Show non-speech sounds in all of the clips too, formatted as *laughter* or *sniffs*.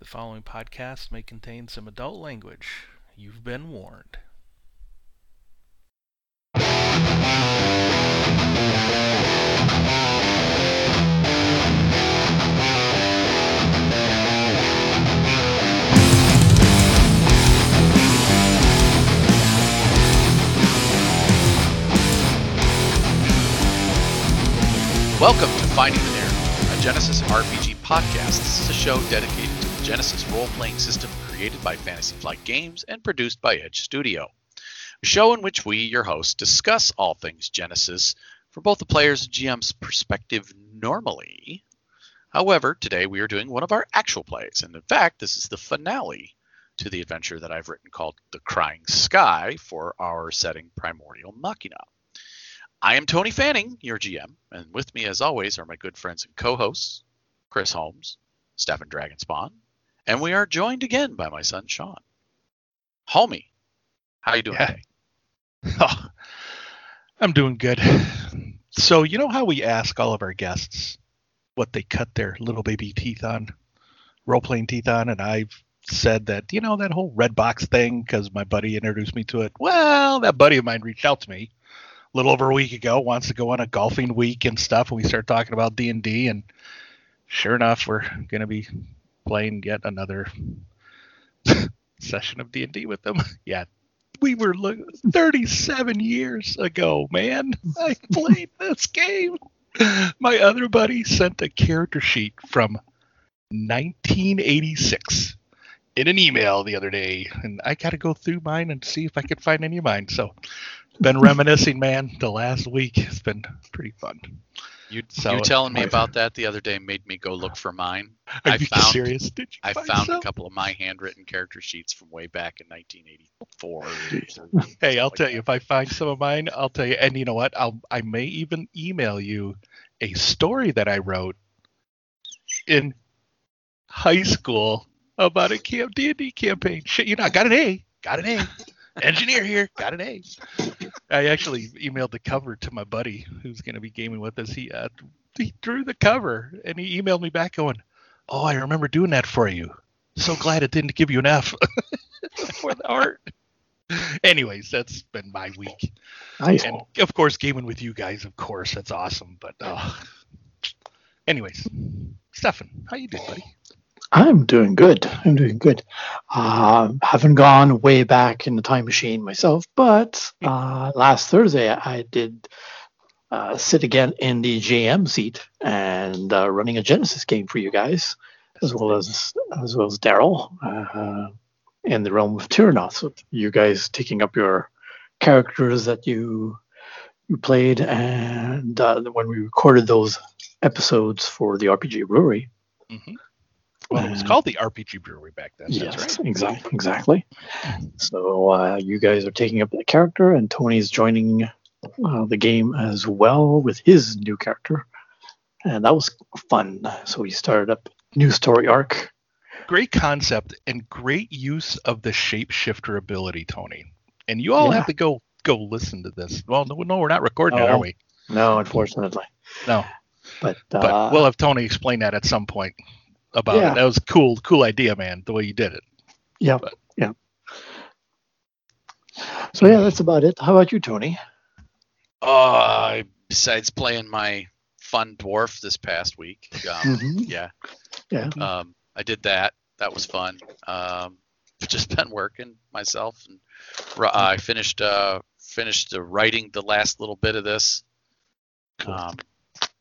The following podcast may contain some adult language. You've been warned. Welcome to Finding the Narrative, a Genesys RPG podcast. This is a show dedicated Genesys role playing system created by Fantasy Flight Games and produced by Edge Studio. A show in which we, your hosts, discuss all things Genesys from both the player's and GM's perspective normally. However, today we are doing one of our actual plays, and in fact, this is the finale to the adventure that I've written called The Crying Sky for our setting Primordial Machina. I am Tony Fanning, your GM, and with me, as always, are my good friends and co-hosts, Chris Holmes, Stefan Dragonspawn, and we are joined again by my son Sean. Homie, how you doing Yeah. *laughs* Oh, I'm doing good. So, you know how we ask all of our guests what they cut their little baby teeth on, role playing teeth on? And I've said that, you know, that whole red box thing, because my buddy introduced me to it. Well, that buddy of mine reached out to me a little over a week ago, wants to go on a golfing week and stuff. And we start talking about D&D. And sure enough, we're going to be playing yet another *laughs* session of D&D with them. *laughs* Yeah, we were look 37 years ago, man. I played this game. My other buddy sent a character sheet from 1986 in an email the other day, and I got to go through mine and see if I could find any of mine. So, been reminiscing, man. The last week has been pretty fun. You, So, you telling me about that the other day made me go look for mine. *laughs* Are I you found- serious? Did you I found some? a couple of my handwritten character sheets from way back in 1984. *laughs* Hey, I'll like tell that. you if I find some of mine, I'll tell you. And you know what? I'll I may even email you a story that I wrote in high school about a camp D&D campaign. Shit, you know, I got an A. Got an A. *laughs* Engineer here, got an A. I actually emailed the cover to my buddy who's going to be gaming with us. He uh, he drew the cover and he emailed me back going, "Oh, I remember doing that for you. So glad it didn't give you an *laughs* F for the art." Anyways, that's been my week, Nice. and of course, gaming with you guys. Of course, that's awesome. But uh, anyways, Stefan, how you doing, buddy? I'm doing good. I'm doing good. Uh, haven't gone way back in the time machine myself, but uh, last Thursday I did uh, sit again in the GM seat and uh, running a Genesys game for you guys, as well as as well as Daryl uh, in the realm of Tyrannoth. So you guys taking up your characters that you you played, and uh, when we recorded those episodes for the RPG Brewery. Mm-hmm. Well, it was called the RPG Brewery back then. yes, That's right. exactly, exactly. So uh, you guys are taking up that character, and Tony's joining uh, the game as well with his new character, and that was fun. So we started up new story arc. Great concept and great use of the shapeshifter ability, Tony. And you all Yeah. have to go go listen to this. Well, no, no, we're not recording it, Oh. are we? No, unfortunately, No. but, uh, But we'll have Tony explain that at some point about Yeah. it. That was cool, cool idea, man. The way you did it. yeah, but- yeah. So yeah, that's about it. How about you, Tony? Uh, besides playing my fun dwarf this past week, um, Mhm. yeah, Yeah. um, I did that. That was fun. Um, *laughs* just been working myself, and ri- I finished uh, finished uh, writing the last little bit of this, um,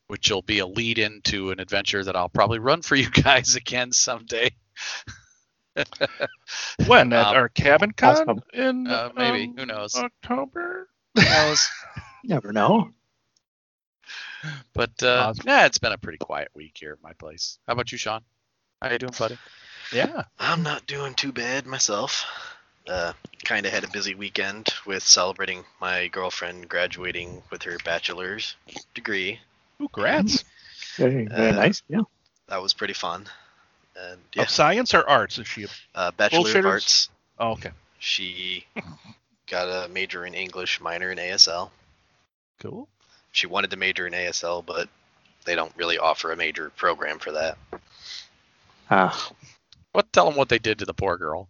which will be a lead into an adventure that I'll probably run for *laughs* you guys again someday. *laughs* When at Um, our cabin con awesome. in Uh, maybe um, who knows? October. Who knows? *laughs* Never know. But uh, Awesome. yeah, it's been a pretty quiet week here at my place. How about you, Sean? How you doing, buddy? Yeah. I'm not doing too bad myself. Uh, kind of had a busy weekend with celebrating my girlfriend graduating with her bachelor's degree. Ooh, grats. Very, very Uh, nice. Yeah. That was pretty fun. And yeah, Of science or arts? Is she? A... uh, Bachelor of? Arts. Oh, okay. She got a major in English, minor in ASL. Cool. She wanted to major in ASL, but they don't really offer a major program for that. Ah, What? Tell them what they did to the poor girl.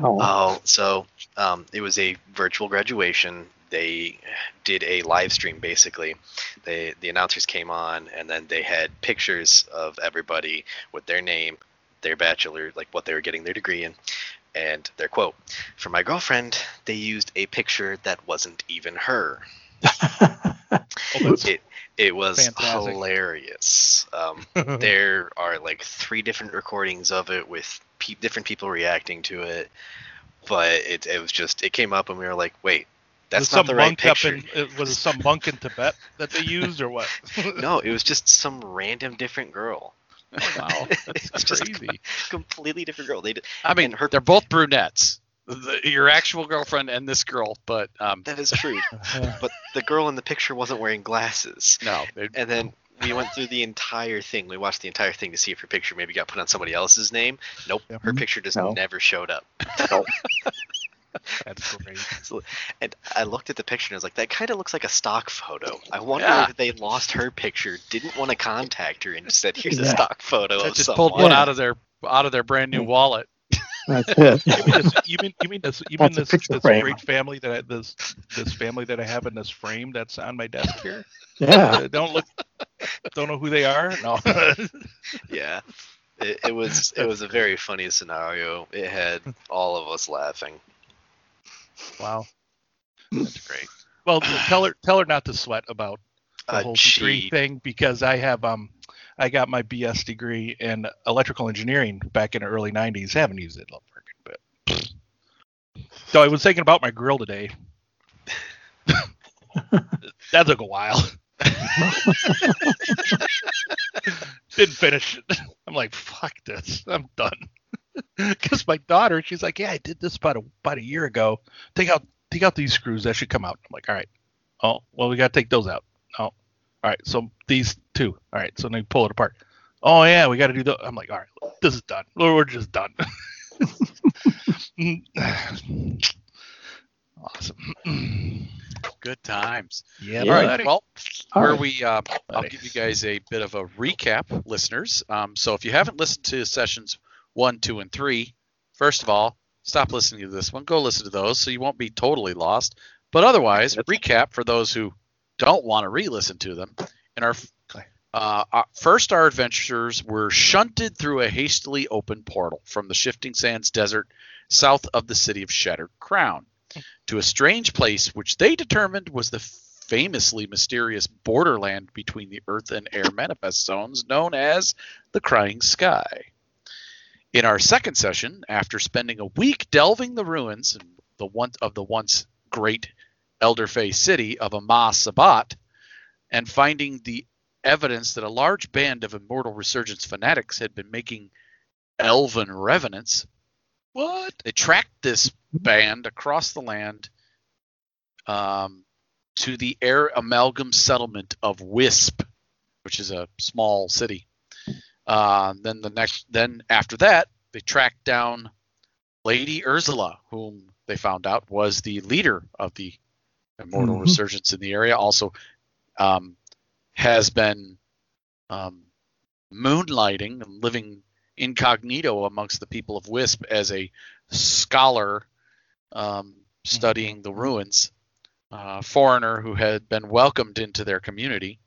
Oh, Oh, so um, it was a virtual graduation. They did a live stream basically. They the announcers came on and then they had pictures of everybody with their name, their bachelor, like what they were getting their degree in, and their quote. For my girlfriend, they used a picture that wasn't even her. *laughs* It it was Fantastic. hilarious. Um, *laughs* there are like three different recordings of it with pe- different people reacting to it but it, it was just it came up and we were like wait that's was not some the right monk up picture in it was it some monk in Tibet that they used or what? *laughs* no it was just some random different girl Oh, wow, *laughs* that's It's just crazy. *laughs* completely different girl They. Did, I mean, her, they're both brunettes. The, your actual girlfriend and this girl, but um, that is true but the girl in the picture wasn't wearing glasses no, and then we went through the entire thing we watched the entire thing to see if her picture maybe got put on somebody else's name nope Yeah. her picture just No. never showed up *laughs* That's great. *laughs* And I looked at the picture and I was like, that kind of looks like a stock photo. I wonder Yeah. if they lost her picture, didn't want to contact her, and just said, here's a stock photo they of just someone. pulled one out of their out of their brand new wallet. that's *laughs* it. You mean this? You mean, you mean this? You mean this, this great family that I, this this family that I have in this frame that's on my desk here? Yeah. Uh, don't look, don't know who they are. No. Yeah. It, it was it was a very funny scenario. It had all of us laughing. Wow. That's great. Well, *sighs* tell her tell her not to sweat about the Uh, whole degree thing because I have um I got my BS degree in electrical engineering back in the early '90s. haven't used it a freaking bit. So I was thinking about my grill today. *laughs* that took a while. *laughs* Didn't finish it. I'm like, fuck this. I'm done. *laughs* Because my daughter, she's like, yeah, I did this about a, about a year ago. Take out take out these screws. That should come out. I'm like, all right. Oh, well, we got to take those out. Oh, all right. So these two. All right. So then we pull it apart. Oh yeah, we got to do the. I'm like, all right, this is done. We're we're just done. *laughs* awesome. Good times. Yeah, Yeah. All right. buddy. Well, All where right. we, uh, I'll give you guys a bit of a recap, listeners. Um, so if you haven't listened to sessions one, two, and three, first of all, stop listening to this one. Go listen to those, so you won't be totally lost. But otherwise, recap for those who don't want to re-listen to them. In our uh, our- first, our adventurers were shunted through a hastily opened portal from the Shifting Sands Desert south of the city of Shattered Crown to a strange place which they determined was the famously mysterious borderland between the Earth and Air manifest zones known as the Crying Sky. In our second session, after spending a week delving the ruins the one, of the once great Elder Fae city of Amah Sabat, and finding the evidence that a large band of Immortal Resurgence fanatics had been making elven revenants, What? they tracked this band across the land um, to the air amalgam settlement of Wisp, which is a small city. Uh, then the next, then after that, they tracked down Lady Ursula, whom they found out was the leader of the Immortal Mhm. Resurgence in the area. Also, um, has been um, moonlighting and living incognito amongst the people of Wisp as a scholar um, studying the ruins, uh, foreigner who had been welcomed into their community.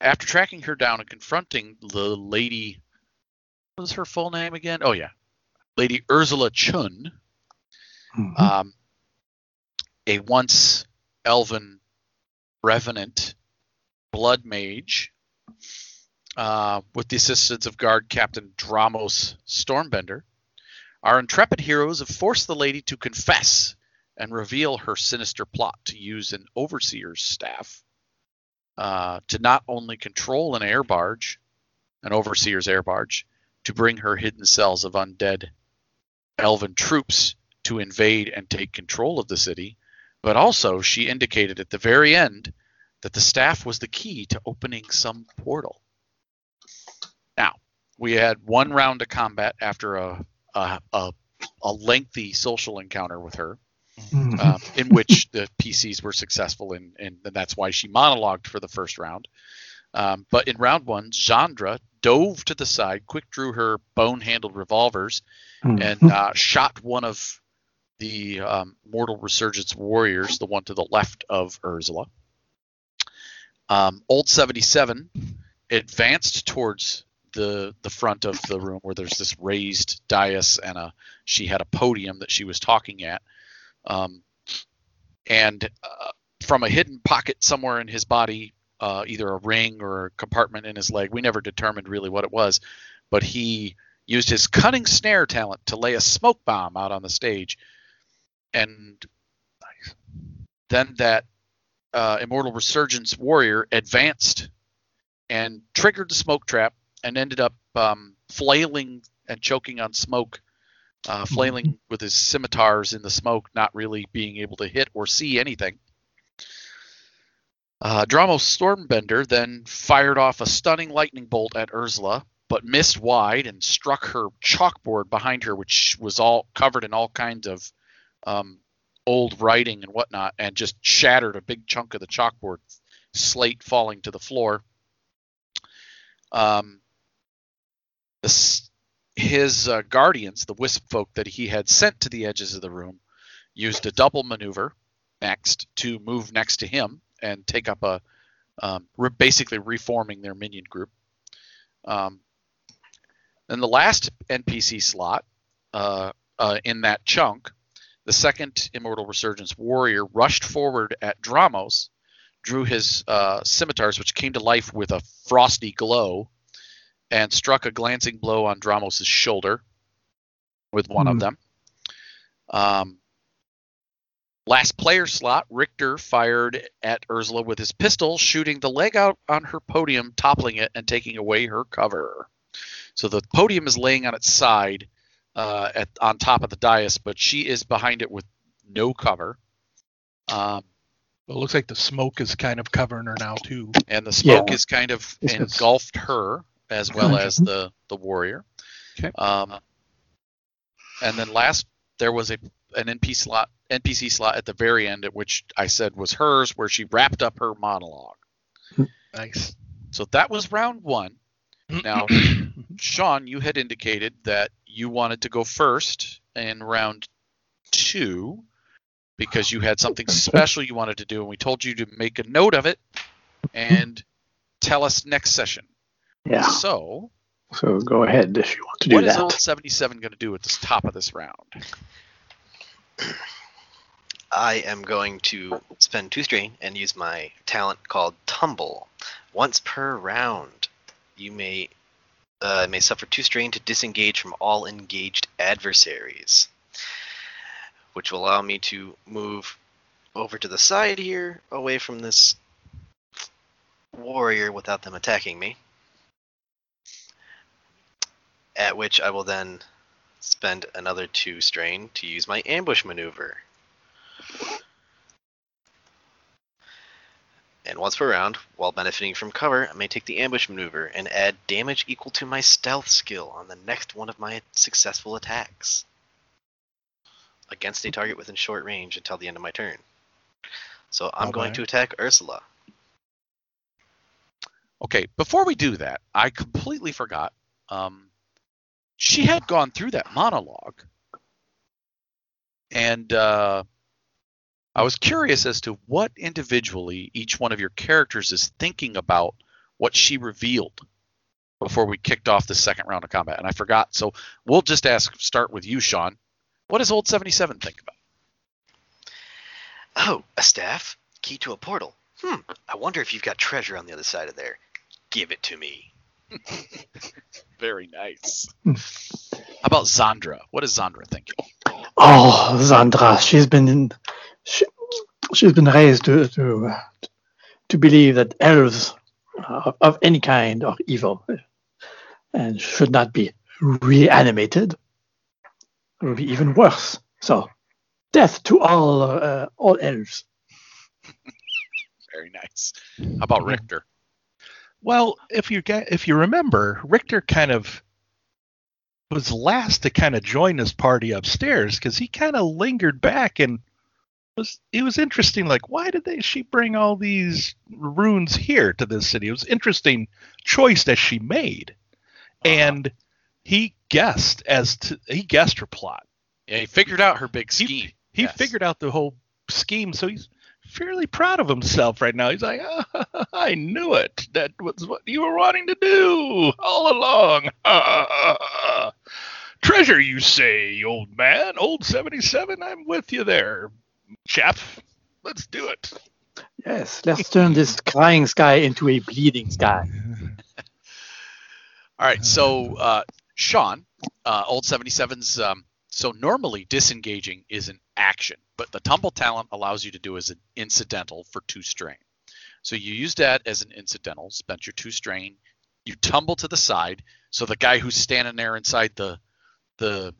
After tracking her down and confronting the lady, what was her full name again? Oh yeah, Lady Ursula Chun, Mhm. um, a once elven revenant blood mage uh, with the assistance of guard captain dramos stormbender our intrepid heroes have forced the lady to confess and reveal her sinister plot to use an overseer's staff uh, to not only control an air barge an overseer's air barge to bring her hidden cells of undead elven troops to invade and take control of the city but also she indicated at the very end that the staff was the key to opening some portal. Now, we had one round of combat after a a, a, a lengthy social encounter with her, Mhm. um, in which the PCs were successful, in, and, and that's why she monologued for the first round. Um, but in round one, Chandra dove to the side, quick drew her bone handled revolvers, Hmm. and uh, shot one of the um, Mortal Resurgence warriors, the one to the left of Ursula. Um, Old 77 advanced towards the the front of the room where there's this raised dais and a she had a podium that she was talking at. Um, and uh, from a hidden pocket somewhere in his body, uh, either a ring or a compartment in his leg, we never determined really what it was, but he used his cunning snare talent to lay a smoke bomb out on the stage. And then that uh, Immortal Resurgence warrior advanced and triggered the smoke trap and ended up um, flailing and choking on smoke, uh, flailing with his scimitars in the smoke, not really being able to hit or see anything. Uh, Dramos Stormbender then fired off a stunning lightning bolt at Ursula, but missed wide and struck her chalkboard behind her, which was all covered in all kinds of um, old writing and whatnot, and just shattered a big chunk of the chalkboard, slate falling to the floor. Um, the, his uh, guardians, the wisp folk that he had sent to the edges of the room, used a double maneuver next to move next to him and take up a um, re- basically reforming their minion group. Um, then the last NPC slot uh, uh, in that chunk, the second Immortal Resurgence warrior rushed forward at Dramos, drew his uh, scimitars, which came to life with a frosty glow, and struck a glancing blow on Dramos' shoulder with one of Hmm. them. Um, last player slot, Richter fired at Ursula with his pistol, shooting the leg out on her podium, toppling it and taking away her cover. So the podium is laying on its side uh, at on top of the dais, but she is behind it with no cover. Um, It looks like the smoke is kind of covering her now too. and the smoke Yeah. is kind of It's- it's- engulfed her as well as the the warrior. Okay. Um, and then last there was a an NPC slot NPC slot at the very end, at which I said was hers, where she wrapped up her monologue. Nice. So that was round one. Now, *clears throat* Sean, you had indicated that you wanted to go first in round two because you had something special you wanted to do, and we told you to make a note of it and tell us next session. Yeah. So, So go ahead if you want to do what is that. What is old 77 going to do at the top of this round? I am going to spend two strain and use my talent called Tumble. Once per round, you may uh, may suffer two strain to disengage from all engaged adversaries, which will allow me to move over to the side here, away from this warrior without them attacking me. At which I will then spend another two strain to use my ambush maneuver. And once per round, while benefiting from cover, I may take the ambush maneuver and add damage equal to my stealth skill on the next one of my successful attacks against a target within short range until the end of my turn. So I'm going to attack Ursula. Okay, before we do that, I completely forgot. Um, she had gone through that monologue, and uh, I was curious as to what individually each one of your characters is thinking about what she revealed before we kicked off the second round of combat, and I forgot. So we'll just ask, start with you, Sean. What does Old Seventy Seven think about? Oh, a staff? Key to a portal. Hmm, I wonder if you've got treasure on the other side of there. Give it to me. *laughs* Very nice. How about Zandra? What is Zandra thinking? Oh, Zandra, she's been in, she, she's been raised to to, uh, to believe that elves uh, of any kind are evil and should not be reanimated. It would be even worse. So, death to all uh, all elves. *laughs* Very nice. How about Richter? Well, if you get if you remember, Richter kind of was last to kind of join this party upstairs because he kind of lingered back and was it was interesting. Like, why did they she bring all these runes here to this city? It was interesting choice that she made, Uh-huh. and he guessed as to he guessed her plot. Yeah, he figured out her big He- scheme. He Yes. figured out the whole scheme, so he's fairly proud of himself right now. He's like, "Ah, *laughs* I knew it. That was what you were wanting to do all along. *laughs* Treasure, you say, old man, old seventy-seven. I'm with you there, chap. Let's do it. Yes, let's turn this *laughs* crying sky into a bleeding sky. All right, so uh, Sean, uh, old 77's. Um, so normally disengaging is an action, but the tumble talent allows you to do as an incidental for two strain. So you use that as an incidental, spent your two strain, you tumble to the side, so the guy who's standing there inside the the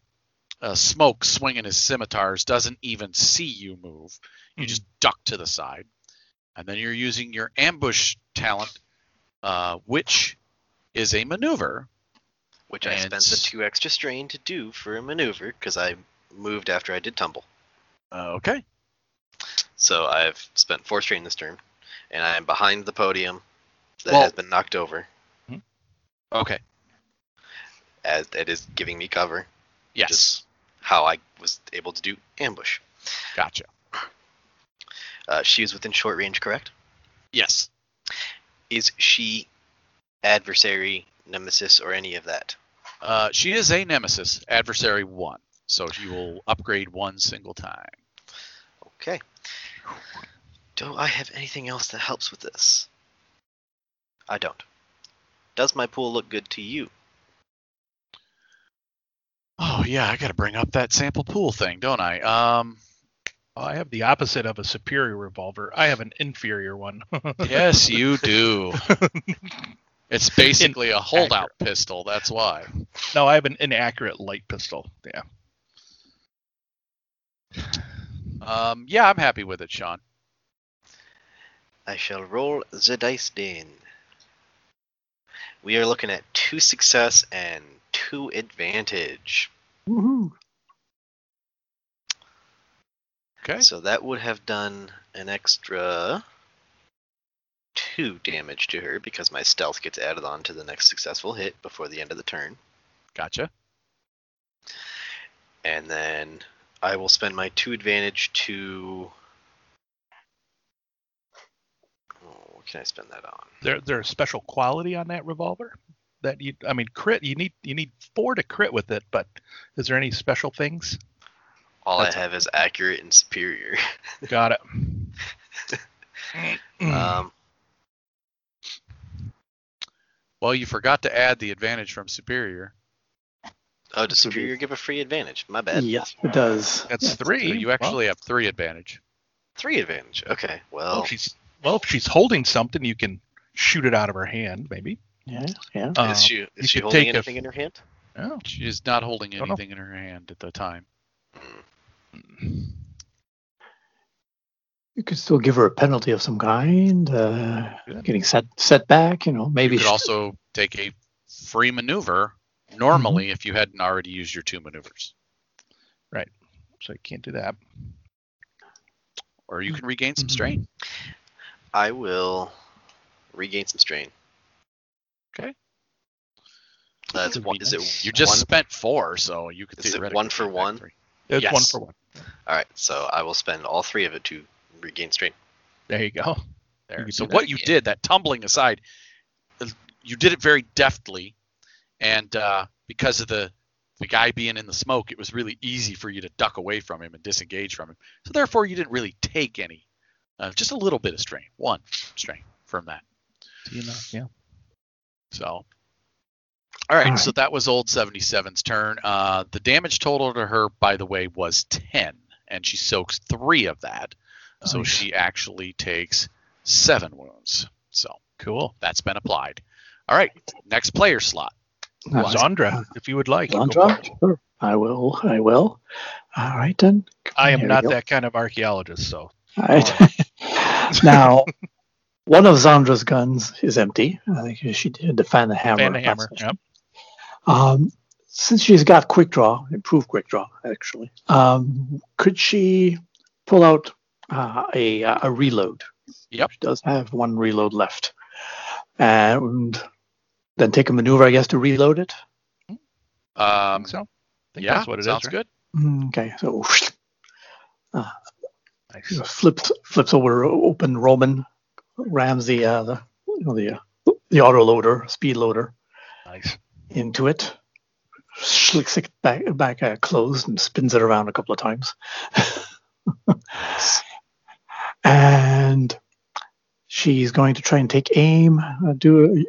uh, smoke swinging his scimitars doesn't even see you move. You Mhm. just duck to the side, and then you're using your ambush talent, uh, which is a maneuver. Which I spent the two extra strain to do for a maneuver because I moved after I did tumble. Okay. So I've spent four strain this turn, and I am behind the podium that Well- has been knocked over, Okay. as it is giving me cover. Yes. Just how I was able to do ambush. Gotcha. Uh, she is within short range, correct? Yes. Is she adversary, nemesis, or any of that? Uh, she is a nemesis, adversary one. So she will upgrade one single time. Okay. Do I have anything else that helps with this? I don't. Does my pool look good to you? Oh yeah, I got to bring up that sample pool thing, don't I? Um, I have the opposite of a superior revolver. I have an inferior one. *laughs* yes, you do. *laughs* It's basically a holdout pistol. That's why. no, I have an inaccurate light pistol. Yeah. Um, yeah, I'm happy with it, Sean. I shall roll the dice then. We are looking at two success and two advantage. Woohoo. Okay. So that would have done an extra two damage to her because my stealth gets added on to the next successful hit before the end of the turn. Gotcha. And then I will spend my two advantage to. Oh, what can I spend that on? There, there a special quality on that revolver that you. I mean, crit. You need you need four to crit with it, but is there any special things? All That's- I have is accurate and superior. *laughs* Got it. *clears throat* Um, Well, you forgot to add the advantage from superior. Oh, does This would be- superior give a free advantage? My bad. Yes, it does. That's So three. you actually have three advantage. Three advantage. Okay. Well, Well, if she's well, if she's holding something, you can shoot it out of her hand, maybe. Yeah, yeah. Uh, is she you is she holding take a- anything in her hand? oh, She is not holding Don't know. anything in her hand at the time. You could still give her a penalty of some kind, uh, Yeah. getting set set back. You know, maybe You could she- *laughs* also take a free maneuver normally if you hadn't already used your two maneuvers, Right. so you can't do that. or you can regain some Mhm. strain. I will regain some strain. Okay. That's one. be Is it. You just one? spent four, so you could Is it theoretically one for one? three. It's one for one. All right. So I will spend all three of it to regain strain. There you go. There. could So do that what you did, that tumbling aside, uh, you did it very deftly, and uh, because of the the guy being in the smoke, it was really easy for you to duck away from him and disengage from him. So therefore, you didn't really take any, uh, just a little bit of strain, one strain from that. You know, yeah. So, all right, All so that was old 77's turn. Uh, the damage total to her, by the way, was 10, and she soaks three of that. So Nice. she actually takes seven wounds. So Cool. that's been applied. All right, next player slot. Uh, Zandra, if you would like. go for Zandra? it. Sure. I will. I will. All right then. I am There not that kind of archaeologist, so All right. *laughs* now, one of Zandra's guns is empty. I think she did defend the hammer. fan the hammer. Yep. Um, since she's got quick draw, improved quick draw actually, um, could she pull out uh, a a reload. Yep. She does have one reload left, and then take a maneuver, I guess, to reload it. I Um, think so. I think yeah, that's what it is. sounds right? good. Mm, Okay, so Nice. flips flips over open Roman, rams the uh, the you know, the uh, the auto loader, speed loader Nice. into it, slicks it back back uh, closed and spins it around a couple of times. *laughs* and she's going to try and take aim, uh, do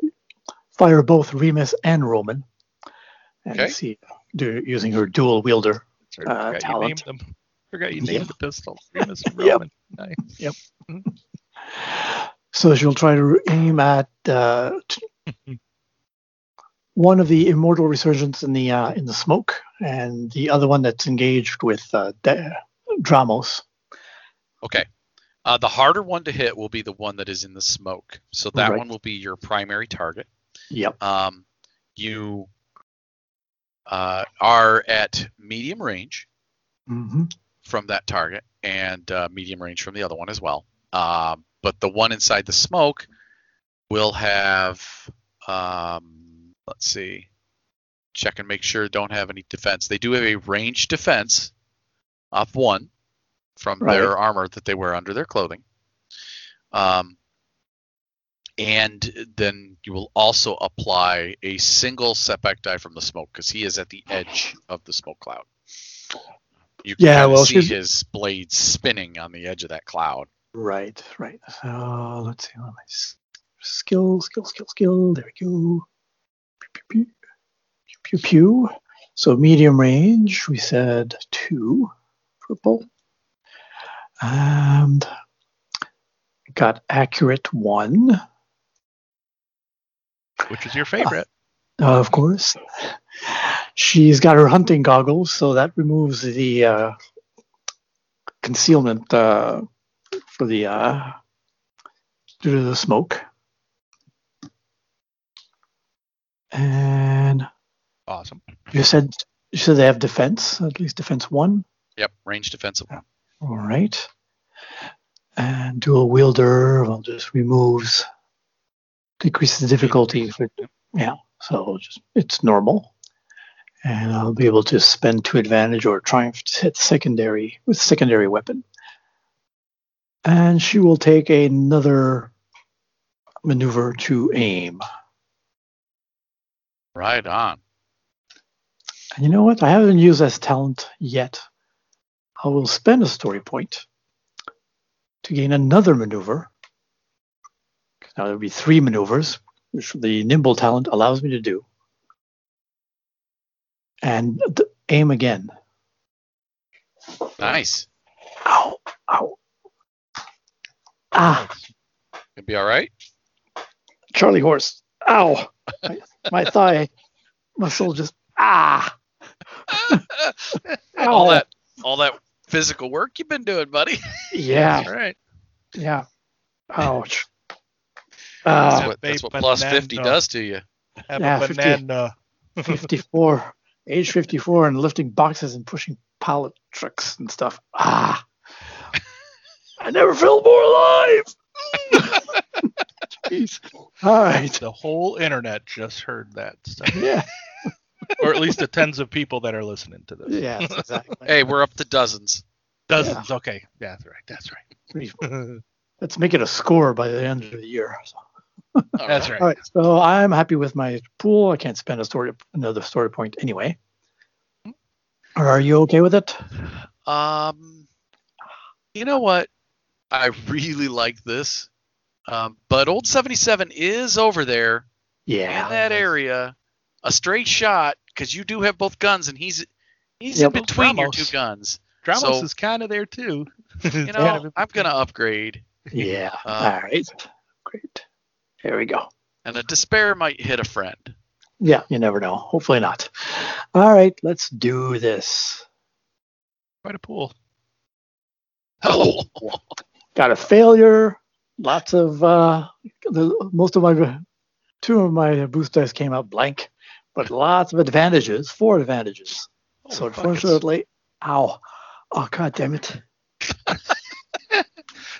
fire both Remus and Roman, and Okay. see do using her dual wielder. Uh, forgot you talent. named them. Forgot you Yep. named the pistol. Remus and *laughs* Yep. Roman. Nice. Yep. So she'll try to aim at uh, t- one of the immortal resurgents in the uh, in the smoke, and the other one that's engaged with uh, Da- Dramos. Okay. Uh, the harder one to hit will be the one that is in the smoke. So that Right. one will be your primary target. Yep. Um, you uh, are at medium range hmm from that target and uh, medium range from the other one as well. Um, but the one inside the smoke will have, um, let's see, check and make sure don't have any defense. They do have a range defense of one from Right. their armor that they wear under their clothing. Um, and then you will also apply a single setback die from the smoke because he is at the edge of the smoke cloud. You can Yeah, well, see she's- his blade spinning on the edge of that cloud. Right, right. So let's see. Let me skill, skill, skill, skill. There we go. Pew, pew, pew, pew, pew, pew. So medium range, we said two purple. And got accurate one, Which is your favorite? uh, of course. She's got her hunting goggles, so that removes the uh, concealment uh, for the uh, due to the smoke. And Awesome. you said you said they have defense, at least defense one. Yep, range defensive. All right. And dual wielder, well, just removes, decreases the difficulty. For, yeah, so just it's normal. And I'll be able to spend to advantage or triumph to hit secondary with secondary weapon. And she will take another maneuver to aim. Right on. And you know what? I haven't used this talent yet. I will spend a story point to gain another maneuver. Now there'll be three maneuvers, which the nimble talent allows me to do. And aim again. Nice. Ow, ow. Ah. Gonna be all right. Charlie horse. Ow. My, my thigh muscle just, ah. *laughs* all that, all that physical work you've been doing, buddy. Yeah, *laughs* All right. yeah. Ouch. That's Uh, what, that's what plus banana. fifty does to you. Have Yeah, a 50. *laughs* 54, age 54, and lifting boxes and pushing pallet trucks and stuff. Ah, *laughs* I never felt more alive. *laughs* Jeez. All right. The whole internet just heard that stuff, Yeah. or at least the tens of people that are listening to this. Yeah, exactly. Hey, we're up to dozens. Dozens. Okay. Yeah, that's right. That's right. Let's make it a score by the end of the year. All *laughs* That's right. right. All right. So I'm happy with my pool. I can't spend a story another story point anyway. Are you okay with it? Um, you know what? I really like this. Um, but old 77 is over there Yeah. in that area, a straight shot because you do have both guns, and he's he's Yep. in between your two guns. Dramos So- is kind of there too. You *laughs* know, I'm gonna upgrade, Yeah. Uh, All right. Great. There we go. and a despair might hit a friend. Yeah, you never know. Hopefully not. All right, let's do this. Quite a pool. Oh, Got a failure. Lots of uh, the, most of my two of my boost dice came out blank, but lots of advantages. Four advantages. so Holy buckets. unfortunately, ow, oh god damn it.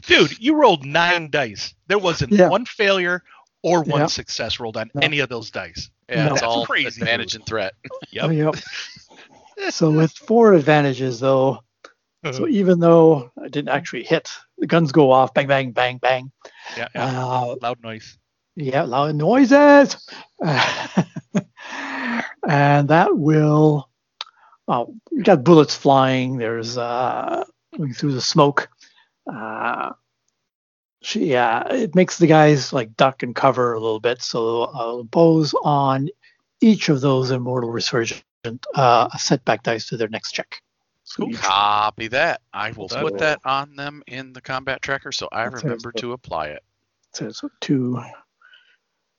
Dude, you rolled nine dice. There wasn't Yeah. one failure or one Yeah. success rolled on No. any of those dice. Yeah, No. it's That's all crazy, advantage and threat. *laughs* Yep. Yep. *laughs* so with four advantages though, so even though I didn't actually hit, the guns go off, bang, bang, bang, bang. yeah, yeah. Uh, Loud noise. yeah, loud noises. *laughs* and that will, oh, you got bullets flying. There's uh, going through the smoke. Uh, she, yeah, it makes the guys like duck and cover a little bit. So I'll impose on each of those immortal resurgent uh, a setback dice to their next check. So Cool. Copy that. I will That put will- that on them in the combat tracker so I That remember to apply it. so so two,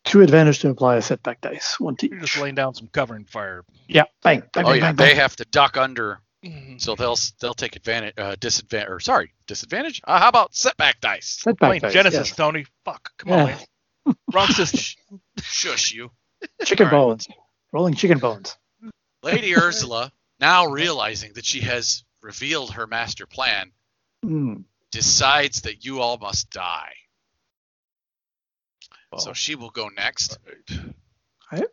two advantage to apply a setback dice. One to You're just laying down some covering fire. Yeah, bang, bang, Oh bang, yeah, bang, they bang. have to duck under, so they'll they'll take advantage, uh, disadvantage, or sorry, disadvantage. Uh, how about setback dice? setback Playing dice. Genesys, yes. Tony. Fuck. Come Yeah. on, man. Wrong system. *laughs* Shush you, Chicken All right. bones. Rolling chicken bones. Lady Ursula. Now realizing that she has revealed her master plan, Mm. decides that you all must die. so Oh. she will go next. Right.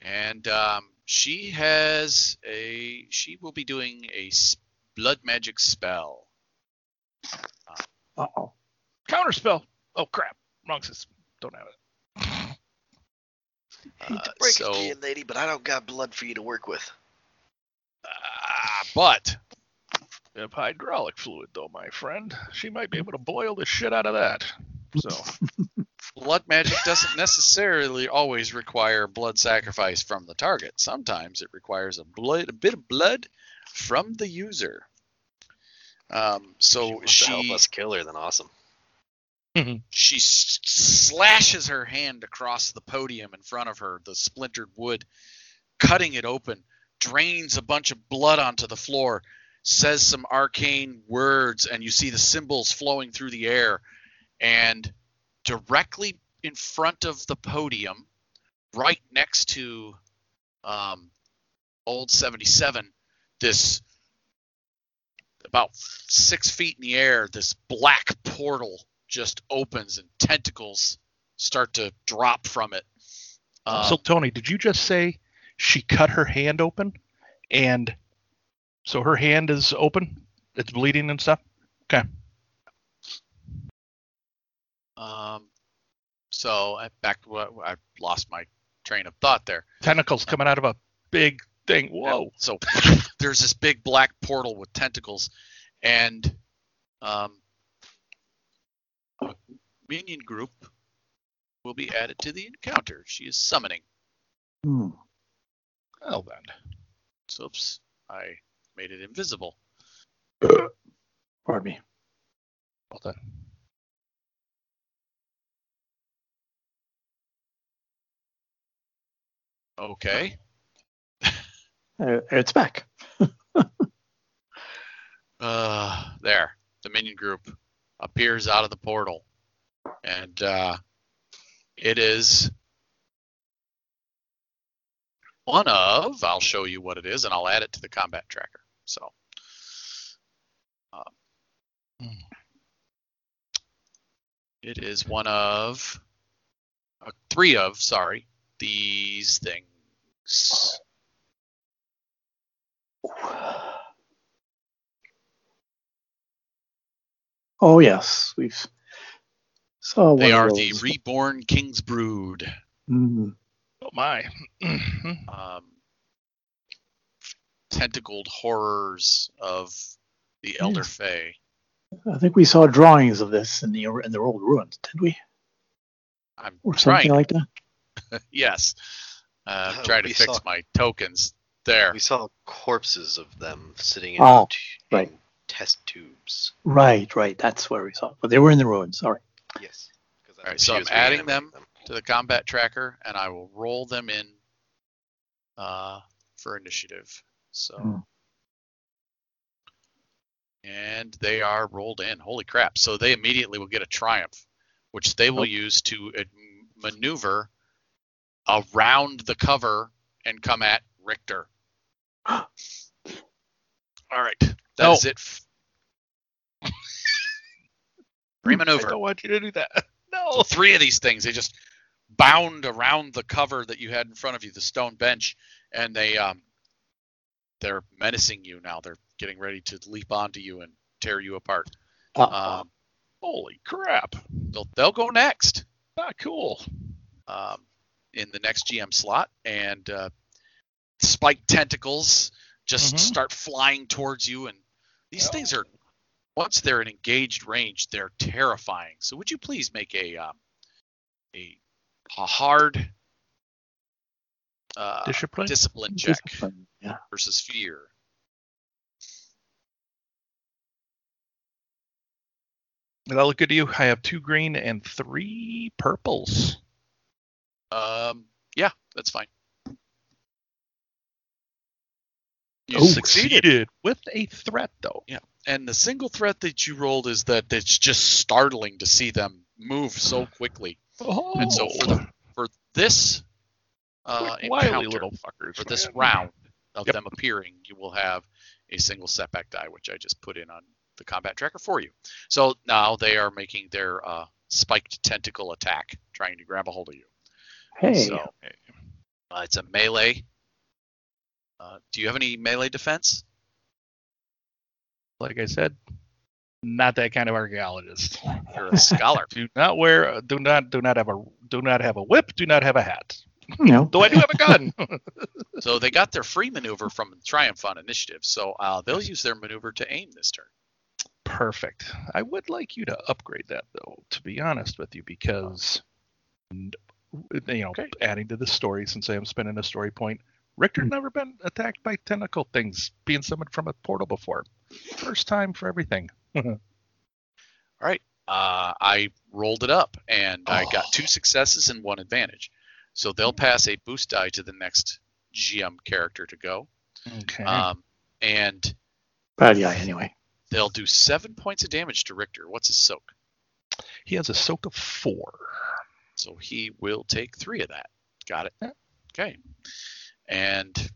And um, she has a. She will be doing a blood magic spell. Uh oh. Counterspell. Oh crap. Wrong system. Don't have it. *laughs* Hate Uh, to break so, it to you, lady, but I don't got blood for you to work with. uh, but You have hydraulic fluid though, my friend. She might be able to boil the shit out of that. So *laughs* blood magic doesn't necessarily always require blood sacrifice from the target. Sometimes it requires a blood, a bit of blood from the user. Um, so wants to help she us kill her, then awesome. she s- slashes her hand across the podium in front of her, the splintered wood, cutting it open, drains a bunch of blood onto the floor, says some arcane words, and you see the symbols flowing through the air. And directly in front of the podium, right next to um, Old 77, this about six feet in the air, this black portal just opens and tentacles start to drop from it. Um, So Tony, did you just say she cut her hand open and so her hand is open? It's bleeding and stuff? Okay. Um, so I- back to what I lost my train of thought there. Tentacles coming out of a big thing. Whoa. So *laughs* there's this big black portal with tentacles, and um, a minion group will be added to the encounter. She is summoning. Hmm. Well then. So, oops, I made it invisible. *coughs* Pardon me. Well done. Okay. Uh, it's back. *laughs* Uh, there. The minion group appears out of the portal. And uh, it is one of, I'll show you what it is, and I'll add it to the combat tracker. So, um, it is one of, uh, three of, sorry, these things. Oh yes, we've saw one They of are the reborn King's Brood. Hmm. Oh my. *clears throat* Um, tentacled horrors of the Elder Yes. Fae. I think we saw drawings of this in the in the old ruins, did we? I'm Or something trying. like that. *laughs* yes, uh, *laughs* Oh, trying to fix saw- my tokens there. We saw corpses of them sitting in, Oh, t- right. in test tubes. Right, right. That's where we saw. it. But they were in the ruins. Sorry. Yes. All right. so I'm adding reanimating them. to the combat tracker, and I will roll them in uh, for initiative. So, Hmm. and they are rolled in. Holy crap! So they immediately will get a triumph, which they will Oh. use to ad- maneuver around the cover and come at Richter. *gasps* All right, that is Oh. it. f- Free *laughs* I don't want you to do that. *laughs* So No. three of these things, they just bound around the cover that you had in front of you, the stone bench, and they um they're menacing you now. They're getting ready to leap onto you and tear you apart. Uh, Um, Holy crap. they'll they'll go next Not cool. um, in the next GM slot, and uh, spiked tentacles just Mhm. start flying towards you, and these things are once they're in engaged range, they're terrifying. So would you please make a um, a, a hard uh, Discipline? discipline check discipline, Yeah. versus fear? Did that look good to you? I have two green and three purples. Um, yeah, that's fine. You You succeeded. with a threat, though. Yeah, and the single threat that you rolled is that it's just startling to see them move so quickly. Oh, And so for the for this uh, encounter, little fuckers. for this man. round of Yep. them appearing, you will have a single setback die, which I just put in on the combat tracker for you. So now they are making their uh, spiked tentacle attack, trying to grab a hold of you. Hey. So uh, it's a melee. Uh, do you have any melee defense? like I said, not that kind of archaeologist. You're a scholar. *laughs* Do not wear. Do not. Do not have a. Do not have a whip. Do not have a hat. you know. *laughs* Though I do have a gun. *laughs* so they got their free maneuver from Triumph on initiative. So uh, they'll use their maneuver to aim this turn. Perfect. I would like you to upgrade that though, to be honest with you, because you know, Okay. adding to the story since I am spending a story point. Richter's never been attacked by tentacle things being summoned from a portal before. First time for everything. *laughs* All right. Uh, I rolled it up and I got Oh. two successes and one advantage. So they'll pass a boost die to the next GM character to go. Okay. Um, and Bad guy anyway. they'll do seven points of damage to Richter. What's his soak? he has a soak of four. So he will take three of that. Got it. Okay. And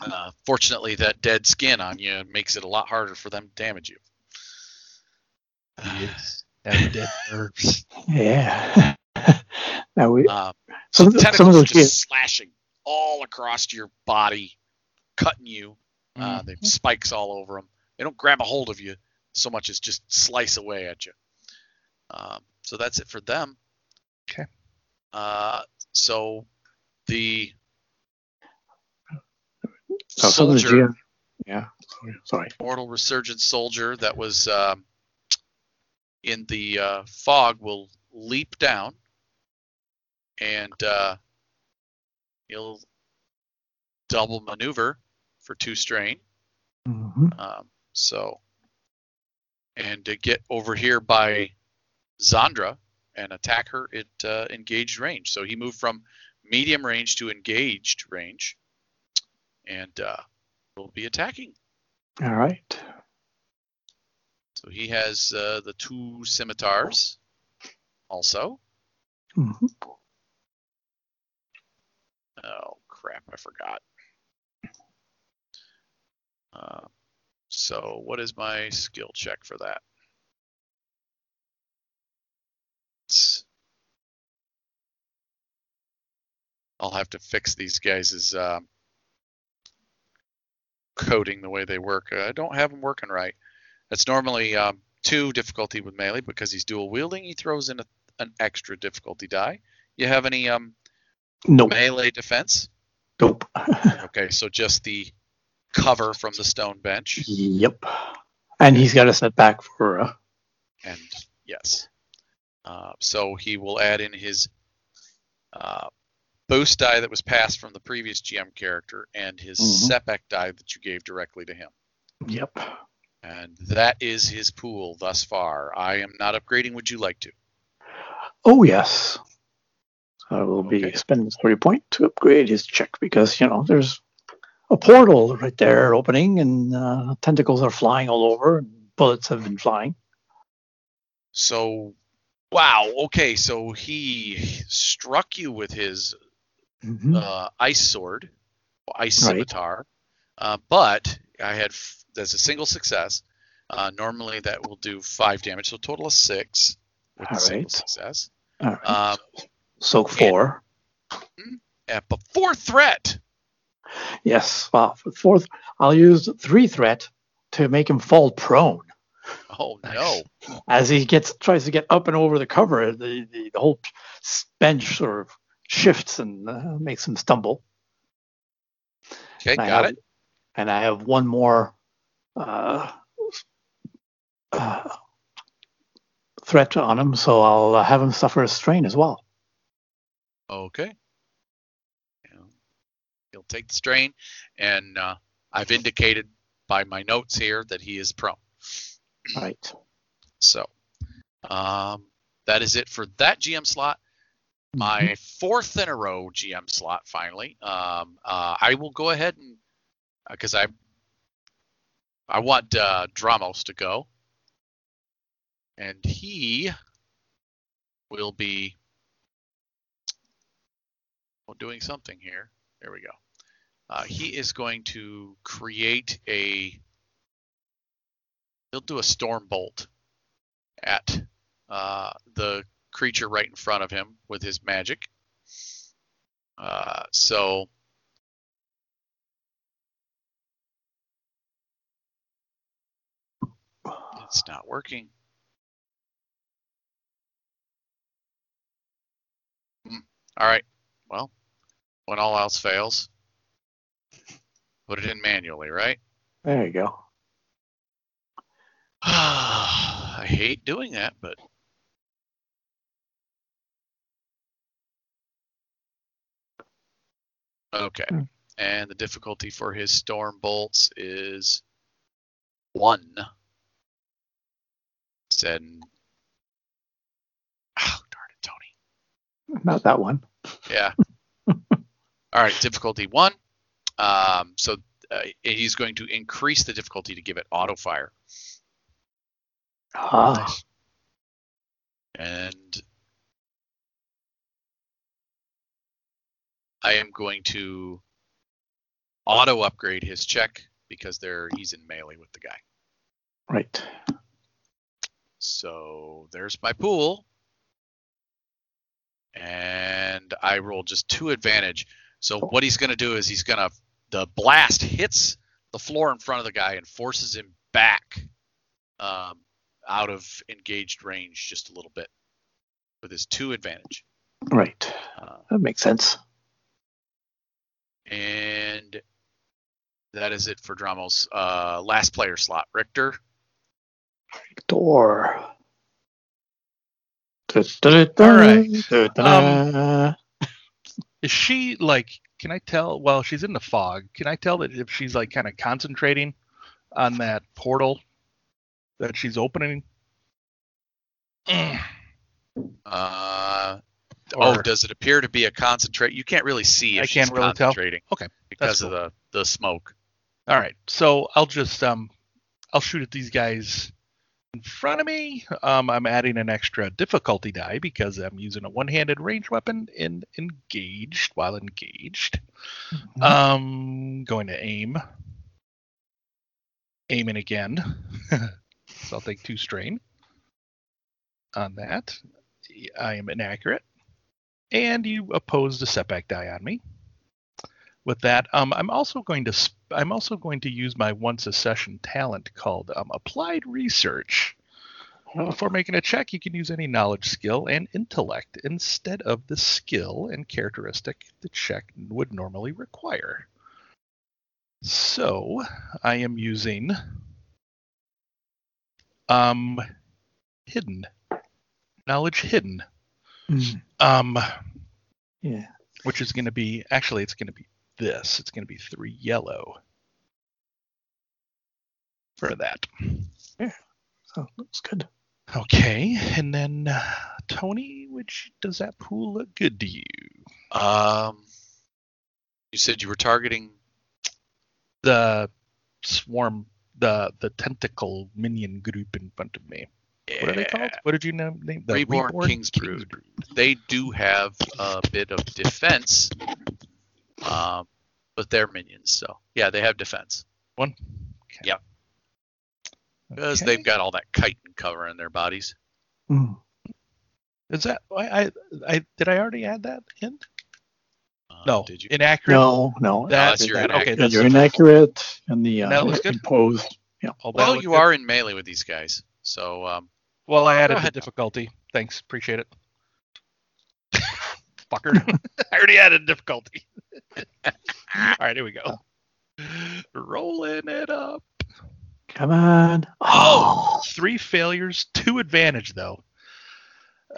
uh, fortunately, that dead skin on you makes it a lot harder for them to damage you. Yes. *sighs* Have dead nerves. Yeah. *laughs* now we Uh, some of the, some of tentacles those just kids. slashing all across your body, cutting you. Uh, Mhm. they have spikes all over them. They don't grab a hold of you so much as just slice away at you. Um, so that's it for them. Okay. Uh, so the So some of the soldier, GM. Yeah. Sorry. mortal resurgent soldier that was um, in the uh, fog will leap down and uh, he'll double maneuver for two strain. hmm Um, so, and to get over here by Zandra and attack her at uh, engaged range. So he moved from medium range to engaged range, and uh, will be attacking. All right. So he has uh, the two scimitars also. hmm Oh crap! I forgot. Uh, so what is my skill check for that? It's- I'll have to fix these guys' um, coding the way they work. Uh, I don't have them working right. That's normally um, two difficulty with melee because he's dual wielding. He throws in a, an extra difficulty die. You have any um, Nope. melee defense? Nope. *laughs* Okay, so just the cover from the stone bench, yep. And he's got a setback for. Uh, and yes. Uh, so he will add in his uh, boost die that was passed from the previous GM character and his setback die that you gave directly to him. yep. And that is his pool thus far. I am not upgrading. Would you like to? Oh yes. I will be Okay. spending three point to upgrade his check because you know there's a portal right there opening and uh, tentacles are flying all over and bullets have been flying. So, wow. Okay, so he struck you with his Mhm. uh, ice sword, ice Right. scimitar, uh, but I had f- there's a single success. Uh, normally that will do five damage, so total of six with All the single right. success. All right. Um, so four. at the fourth threat. Yes. Well, fourth, I'll use three threat to make him fall prone. Oh no! As he gets tries to get up and over the cover, the, the, the whole bench sort of shifts and uh, makes him stumble. Okay, And got have- it. And I have one more uh, uh, threat on him, so I'll uh, have him suffer a strain as well. Okay. Yeah. He'll take the strain, and uh, I've indicated by my notes here that he is prone. Right. So um, that is it for that GM slot. My Mhm. fourth in a row GM slot. Finally, um, uh, I will go ahead and because I I want uh, Dramos to go, and he will be well, doing something here. There we go. Uh, he is going to create a. He'll do a storm bolt at uh, the creature right in front of him with his magic. Uh, so it's not working. Hmm. All right. Well, when all else fails, put it in manually, right? There you go. *sighs* I hate doing that, but okay. Hmm. And the difficulty for his storm bolts is one. Said, oh darn it, Tony. Not that one. Yeah. *laughs* All right, difficulty one. Um, so uh, he's going to increase the difficulty to give it auto fire. Ah, and I am going to auto upgrade his check because there he's in melee with the guy. right. So there's my pool. And I roll just two advantage. So what he's going to do is he's going to the blast hits the floor in front of the guy and forces him back um, out of engaged range just a little bit with his two advantage. Right. Uh, That makes sense. And that is it for Dramos. Uh, last player slot, Richter. Richter. All right. right. Is she like? Can I tell? Well, she's in the fog. Can I tell that if she's like kind of concentrating on that portal that she's opening? Mm. Uh, oh, does it appear to be a concentrate? You can't really see if I can't really tell? Okay, because that's of the the smoke. All right. So I'll just um, I'll shoot at these guys in front of me. Um, I'm adding an extra difficulty die because I'm using a one-handed range weapon in engaged while engaged. Mhm. Um, going to aim. Aiming again. *laughs* so I'll take two strain on that. I am inaccurate. And you oppose the setback die on me. With that, um, I'm also going to sp- I'm also going to use my once a session talent called um, applied research. Before making a check, you can use any knowledge, skill, and intellect instead of the skill and characteristic the check would normally require. So I am using um hidden knowledge hidden Mm, um Yeah. which is going to be actually it's going to be this it's going to be three yellow for that Yeah. So looks good. okay and then uh, tony which does that pool look good to you Um, you said you were targeting. the swarm the the tentacle minion group in front of me what are they called what did you name them the Reborn King's Brood. They do have a bit of defense, um, but they're minions, so yeah, they have defense. one okay. Yep. because Okay. they've got all that chitin covering their bodies. Mm. Is that I, I I did I already add that in? Uh, No. Did you? Inaccurate. No, no. That's your that- inaccurate. Okay, that's you're inaccurate and the That uh, looks good. imposed. Yeah. all that Well, you good. are in melee with these guys, so um, Well, I added the difficulty. Thanks, appreciate it. *laughs* Fucker. I already added difficulty. *laughs* All right, here we go. Rolling it up. Come on. Oh, three failures, two advantage though.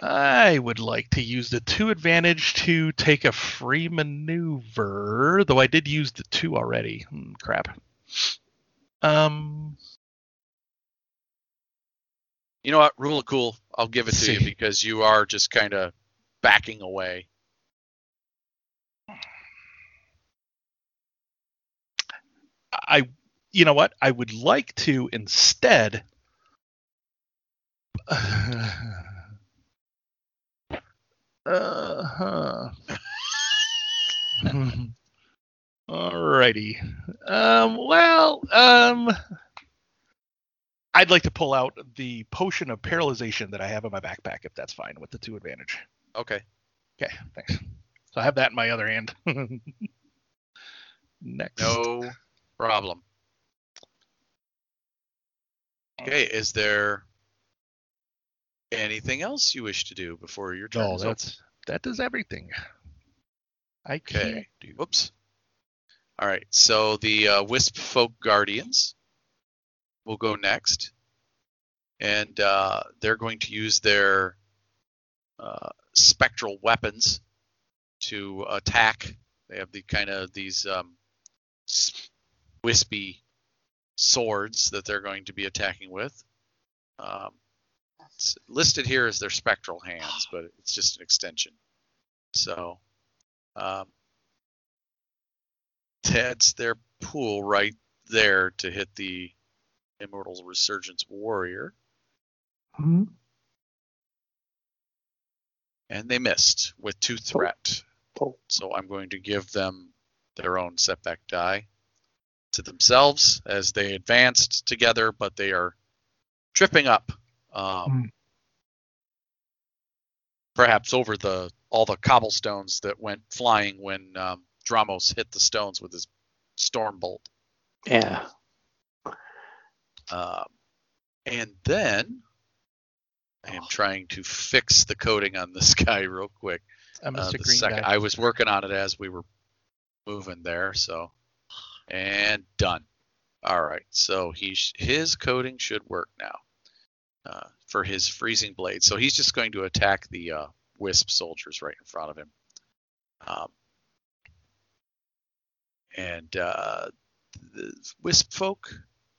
I would like to use the two advantage to take a free maneuver, though I did use the two already. Hmm, crap. Um, you know what? Rule of cool. I'll give it to you *laughs* because you are just kind of backing away. I, you know what? I would like to instead. *sighs* Uh huh. *laughs* *laughs* Alrighty. Um. Well. Um. I'd like to pull out the potion of paralyzation that I have in my backpack, if that's fine with the two advantage. Okay. Okay. Thanks. So I have that in my other hand. *laughs* Next. No problem. Okay. Is there anything else you wish to do before your turn? No, that's that does everything. I can't Okay. do. Whoops. All right. So the uh, Wisp Folk Guardians will go next, and uh, they're going to use their uh, spectral weapons to attack. They have the kind of these um, wispy swords that they're going to be attacking with. Um, it's listed here as their spectral hands, but it's just an extension. So. Um, Ted's their pool right there to hit the Immortals Resurgence Warrior, Hmm. and they missed with two threat. Oh. So I'm going to give them their own setback die to themselves as they advanced together, but they are tripping up. Um, Hmm. Perhaps over the all the cobblestones that went flying when um, Dramos hit the stones with his storm bolt. Yeah. Um, and then I am trying to fix the coding on this *laughs* guy real quick. I Uh, missed a the second. I was working on it as we were moving there, so and done. All right, so he sh- his coding should work now uh, for his freezing blade. So he's just going to attack the uh, wisp soldiers right in front of him. Um, and uh, the wisp folk,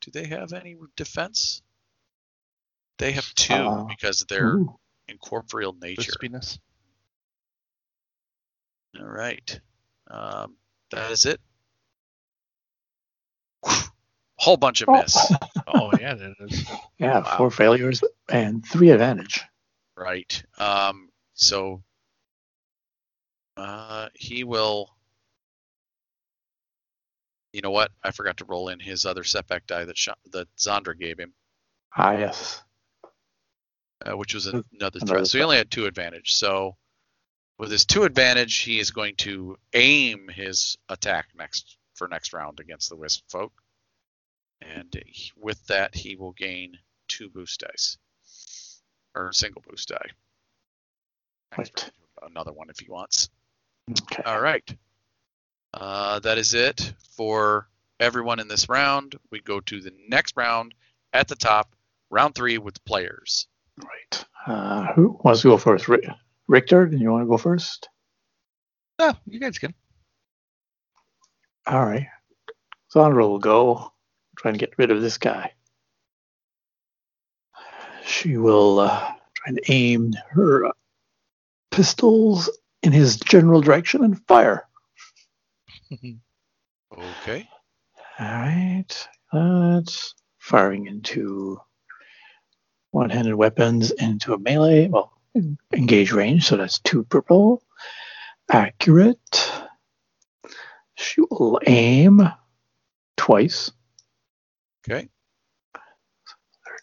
do they have any defense? They have two Uh, because of their Ooh. incorporeal nature. Wispiness. All right. Um, that is it. Whole bunch of Oh. miss. Oh yeah, that is. *laughs* Yeah, Wow. four failures and three advantage. Right. Um, so uh, he will. You know what? I forgot to roll in his other setback die that Sha that Zandra gave him, Ah, yes. uh, which was another Another threat. So he only had two advantage. So with his two advantage, he is going to aim his attack next for next round against the Wisp folk, and with that, he will gain two boost dice or single boost die. Right. Another one if he wants. Okay. All right. Uh, that is it for everyone in this round. We go to the next round at the top, round three with players. Right. Uh, who wants to go first? Ri- Richter, do you want to go first? Oh, you guys can. All right. Zandra will go. Try and get rid of this guy. She will uh, try and aim her uh, pistols in his general direction and fire. Okay. All right. That's firing into one-handed weapons into a melee. Well, engage range. So that's two purple. Accurate. She will aim twice. Okay.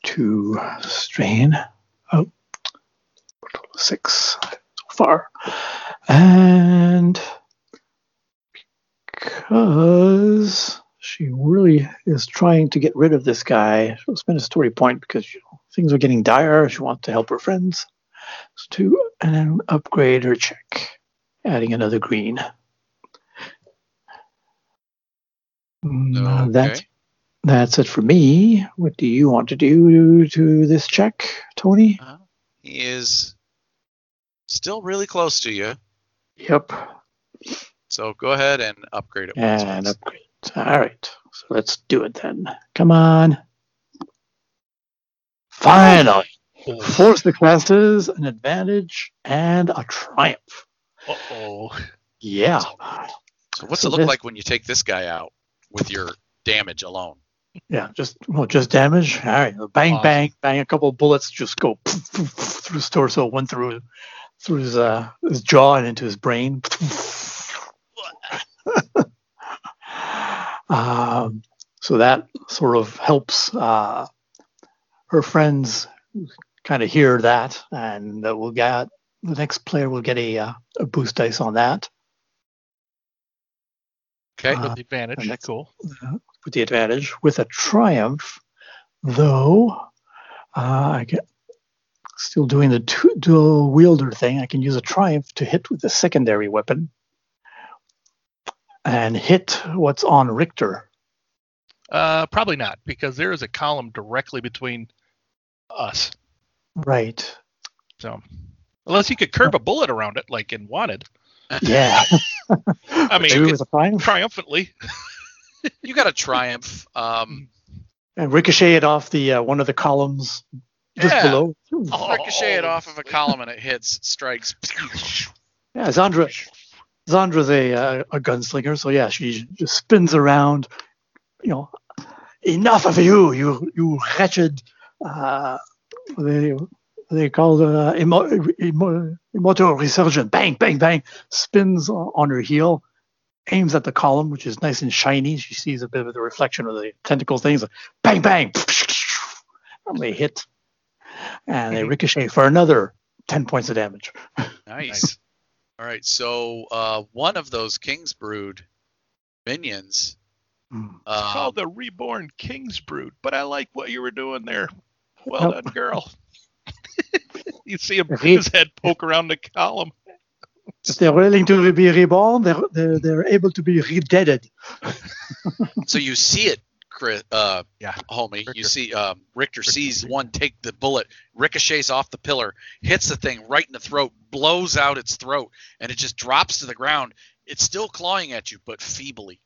Two strain. Oh, six so far. And because she really is trying to get rid of this guy, she'll spend a story point because you know, things are getting dire. She wants to help her friends. So to and then upgrade her check, adding another green. Mm, That's Okay. that's it for me. What do you want to do to this check, Tony? He is still really close to you. Yep. So go ahead and upgrade it. And upgrade. All right. So let's do it then. Come on. Finally. Four successes, an advantage, and a triumph. Uh oh. Yeah. So what's So it look this- like when you take this guy out with your damage alone? Yeah. Just well, just damage. All right. Bang, Awesome. bang, bang. A couple of bullets just go poof, poof, poof through his torso, one through through his uh, his jaw and into his brain. Um, so that sort of helps uh, her friends kind of hear that, and uh, we'll get the next player will get a, uh, a boost dice on that Okay. Uh, With the advantage. that's- Cool. with the advantage. With a triumph, though, uh, I get still doing the two, dual wielder thing. I can use a triumph to hit with a secondary weapon and hit what's on Richter. Uh, probably not because there is a column directly between us. Right. So unless you could curve a bullet around it, like in Wanted. Yeah. *laughs* I mean, Maybe with a triumph triumphantly. you got a triumph. Um, and ricochet it off the uh, one of the columns just Yeah. below. Oh. ricochet it off of a column and it hits, strikes. Yeah, Zandra. Zandra's a uh, a gunslinger, so yeah, she just spins around. You know, enough of you, you you wretched. Uh, they they call uh, emo, emo, immoto resurgent. Bang, bang, bang. Spins on her heel, aims at the column, which is nice and shiny. She sees a bit of the reflection of the tentacle things. Bang, bang. And they hit, and they ricochet for another ten points of damage. Nice. Nice. All right. So uh, one of those King's Brood minions. Mm. It's Um, called the Reborn King's Brood, but I like what you were doing there. Well Yep. done, girl. *laughs* you see him, Re- his head poke around the column. If they're willing to be reborn, they're, they're, they're able to be redeaded. so you see it, Chris, uh, Yeah. homie. You see um, Richter, Richter sees sees one take the bullet, ricochets off the pillar, hits the thing right in the throat, blows out its throat, and it just drops to the ground. It's still clawing at you, but feebly.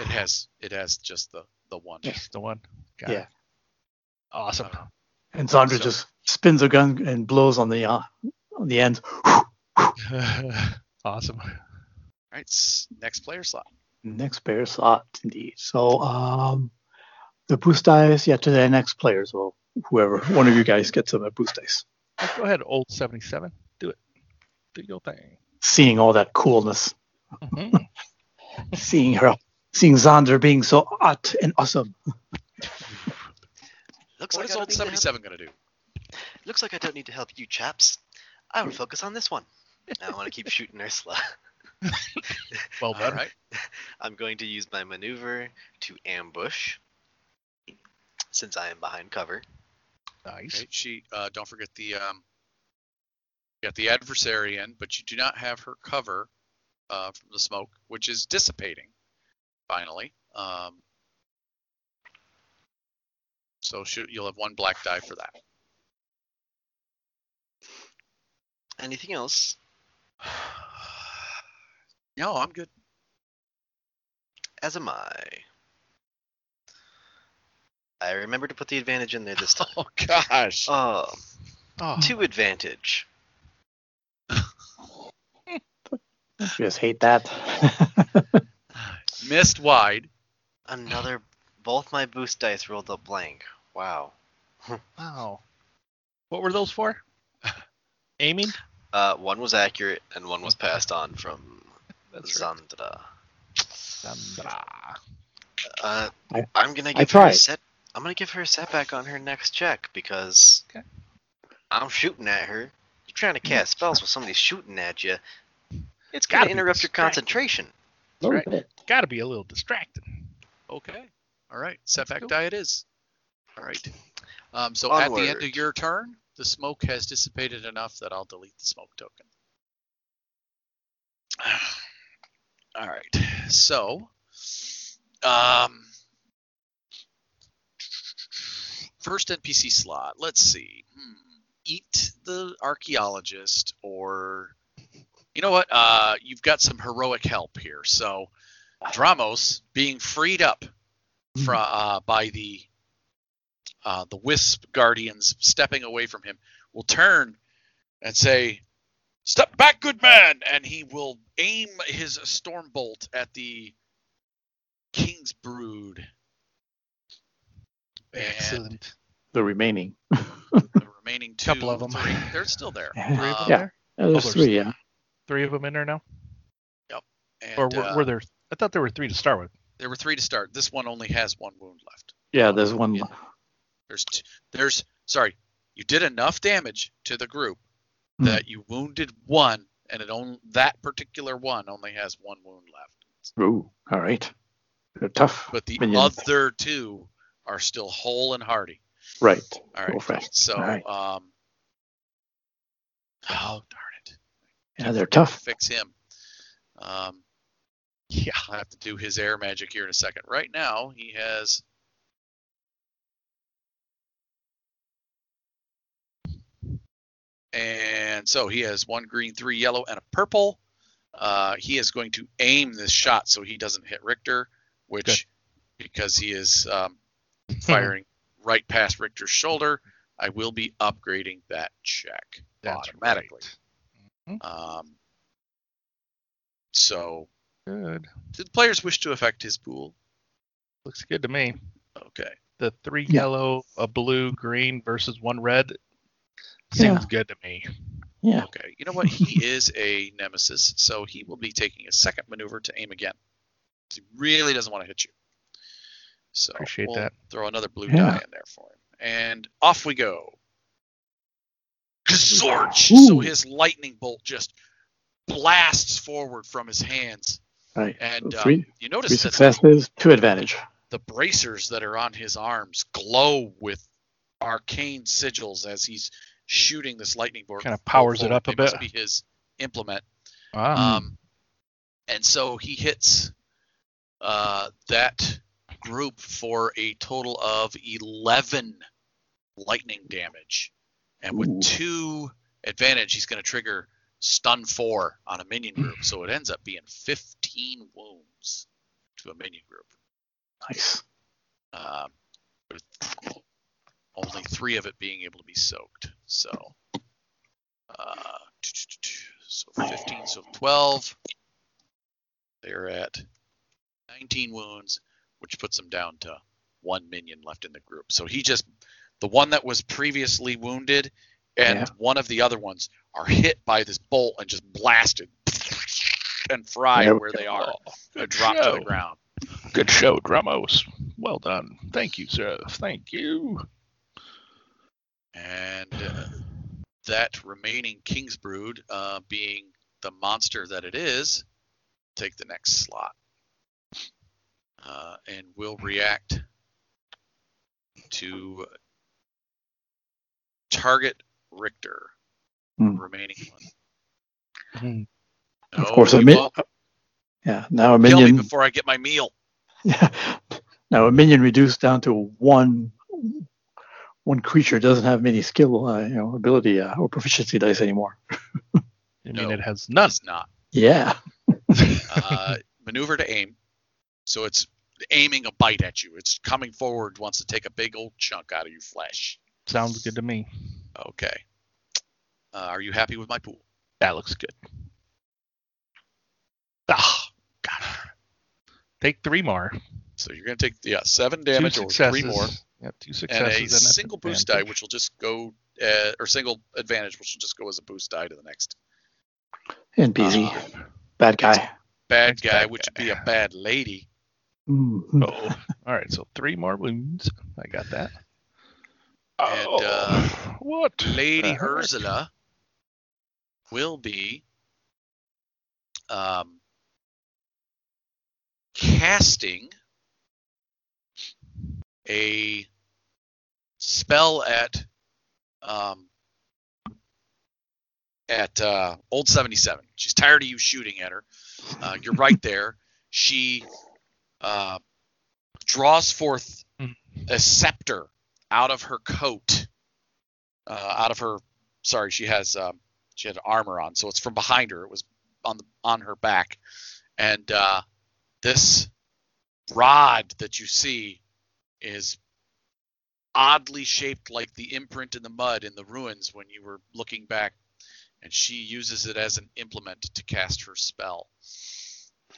It has it has just the the one. Just the one. Got Yeah. it. Awesome. Uh, And Zandra So- just spins a gun and blows on the uh, on the end. *laughs* awesome. All right, next player slot. Next player slot, indeed. So um, the boost dice, yeah, to the next player. So whoever, one of you guys gets a boost dice. Go ahead, old 77. Do it. Do your thing. Seeing all that coolness, Mhm. *laughs* seeing her, seeing Zandra being so hot and awesome. Looks What like is old don't need to 77 going to do? Looks like I don't need to help you chaps. I will focus on this one. I want to keep shooting Ursula. *laughs* *laughs* Well done. right. I'm going to use my maneuver to ambush, since I am behind cover. Nice. Okay, she uh, don't forget the um, got the adversary in, but you do not have her cover uh, from the smoke, which is dissipating. Finally, um, so should, you'll have one black die for that. Anything else? *sighs* *sighs* no, I'm good. As am I. I remember to put the advantage in there this time. *laughs* Oh gosh. Oh, Oh, two advantage. *laughs* Just hate that. *laughs* Missed wide. Another. Both my boost dice rolled a blank. Wow. wow. What were those for? Aiming? Uh, one was accurate and one was passed on from That's right. Zandra. Uh, I- I'm gonna give her a set. I'm gonna give her a setback on her next check because Okay. I'm shooting at her. You're trying to cast spells while somebody's shooting at you. It's Gotta gonna interrupt your concentration. A right. bit. Got to be a little distracting. Okay. All right. Setback go. die it is. All right. Um, so at the end of your turn, the smoke has dissipated enough that I'll delete the smoke token. *sighs* *sighs* All right. So, um, first NPC slot. Let's see. Hmm. Eat the archaeologist, or you know what? Uh, you've got some heroic help here. So, Dramos being freed up from uh, by the uh, the Wisp Guardians stepping away from him, will turn and say, "Step back, good man!" And he will aim his storm bolt at the King's Brood. And Excellent. The remaining. the remaining *laughs* two, Couple of 'em. three, they're still there. Three of them Um, Yeah. there? Uh, there's there's- three, yeah. Three of them in there now? and, Or were, uh, were there? I thought there were three to start with. there were three to start. This one only has one wound left. Yeah, there's one. Yeah. There's t- there's sorry, you did enough damage to the group Hmm. that you wounded one, and it only that particular one only has one wound left. Ooh, all right. They're tough. But the minions. other two are still whole and hearty. Right. All right. Go. So All right. um. Oh darn it! Yeah, they're tough. Fix him. Um, *laughs* Yeah. I have to do his air magic here in a second. Right now, he has. And so he has one green, three yellow, and a purple. Uh, he is going to aim this shot so he doesn't hit Richter, which, because he is um, *laughs* firing right past Richter's shoulder, I will be upgrading that check That's automatically. right. Um, so, Good. did the players wish to affect his pool? Looks good to me. Okay. The three Yeah. yellow, a blue, green versus one red seems Yeah. good to me. Yeah. Okay. You know what? He *laughs* is a nemesis, so he will be taking a second maneuver to aim again. He really doesn't want to hit you. So Appreciate we'll that. throw another blue Yeah. die in there for him. And off we go. Kazorch! Ooh. So his lightning bolt just blasts forward from his hands. Right. And So um, three, you three notice that successes, two advantage. the bracers that are on his arms glow with arcane sigils as he's shooting this lightning bolt. Kinda powers it up a It must bit. be his implement. Wow. Um, and so he hits uh, that group for a total of 11 lightning damage. And with Ooh. two advantage, he's going to trigger stun four on a minion group. *sighs* so it ends up being 15 wounds to a minion group. Nice. Um, with only three of it being able to be soaked. So, uh, so 15, so 12. They're at 19 wounds, which puts them down to one minion left in the group. So he just, the one that was previously wounded and Yeah. one of the other ones are hit by this bolt and just blasted and fried There where go. they are Oh, and good dropped to show. the ground. Good show, Dramos. Well done. Thank you, sir. Thank you. And uh, that remaining King's Brood, uh, being the monster that it is, take the next slot, uh, and will react to target Richter, Hmm. remaining one. Hmm. Of No, course, a you min- Yeah. Now a kill me minion. before I get my meal. *laughs* Yeah. Now a minion reduced down to one one creature doesn't have many skill, uh, you know, ability uh, or proficiency dice anymore. *laughs* I mean, No. it has none. It's not. Yeah. Uh, maneuver to aim. So it's aiming a bite at you. It's coming forward, wants to take a big old chunk out of your flesh. Sounds good to me. Okay. Uh, are you happy with my pool? That looks good. Ah, God. Take three more. So you're going to take yeah seven damage two or three more, Yep, two and a an single boost die, which will just go uh, or single advantage, which will just go as a boost die to the next NPC. Uh, Bad guy. bad guy, bad which would be a bad lady. Mhm. Oh, all right. So three more wounds. I got that. And, oh, uh, *sighs* what? Lady the? Ursula will be um, casting a spell at um, at uh, Old 77. She's tired of you shooting at her. Uh, you're right *laughs* there. She uh, draws forth Mm. a scepter out of her coat, uh, out of her. Sorry, she has um, she had armor on, so it's from behind her. It was on the on her back, and uh, this rod that you see is oddly shaped like the imprint in the mud in the ruins when you were looking back, and she uses it as an implement to cast her spell.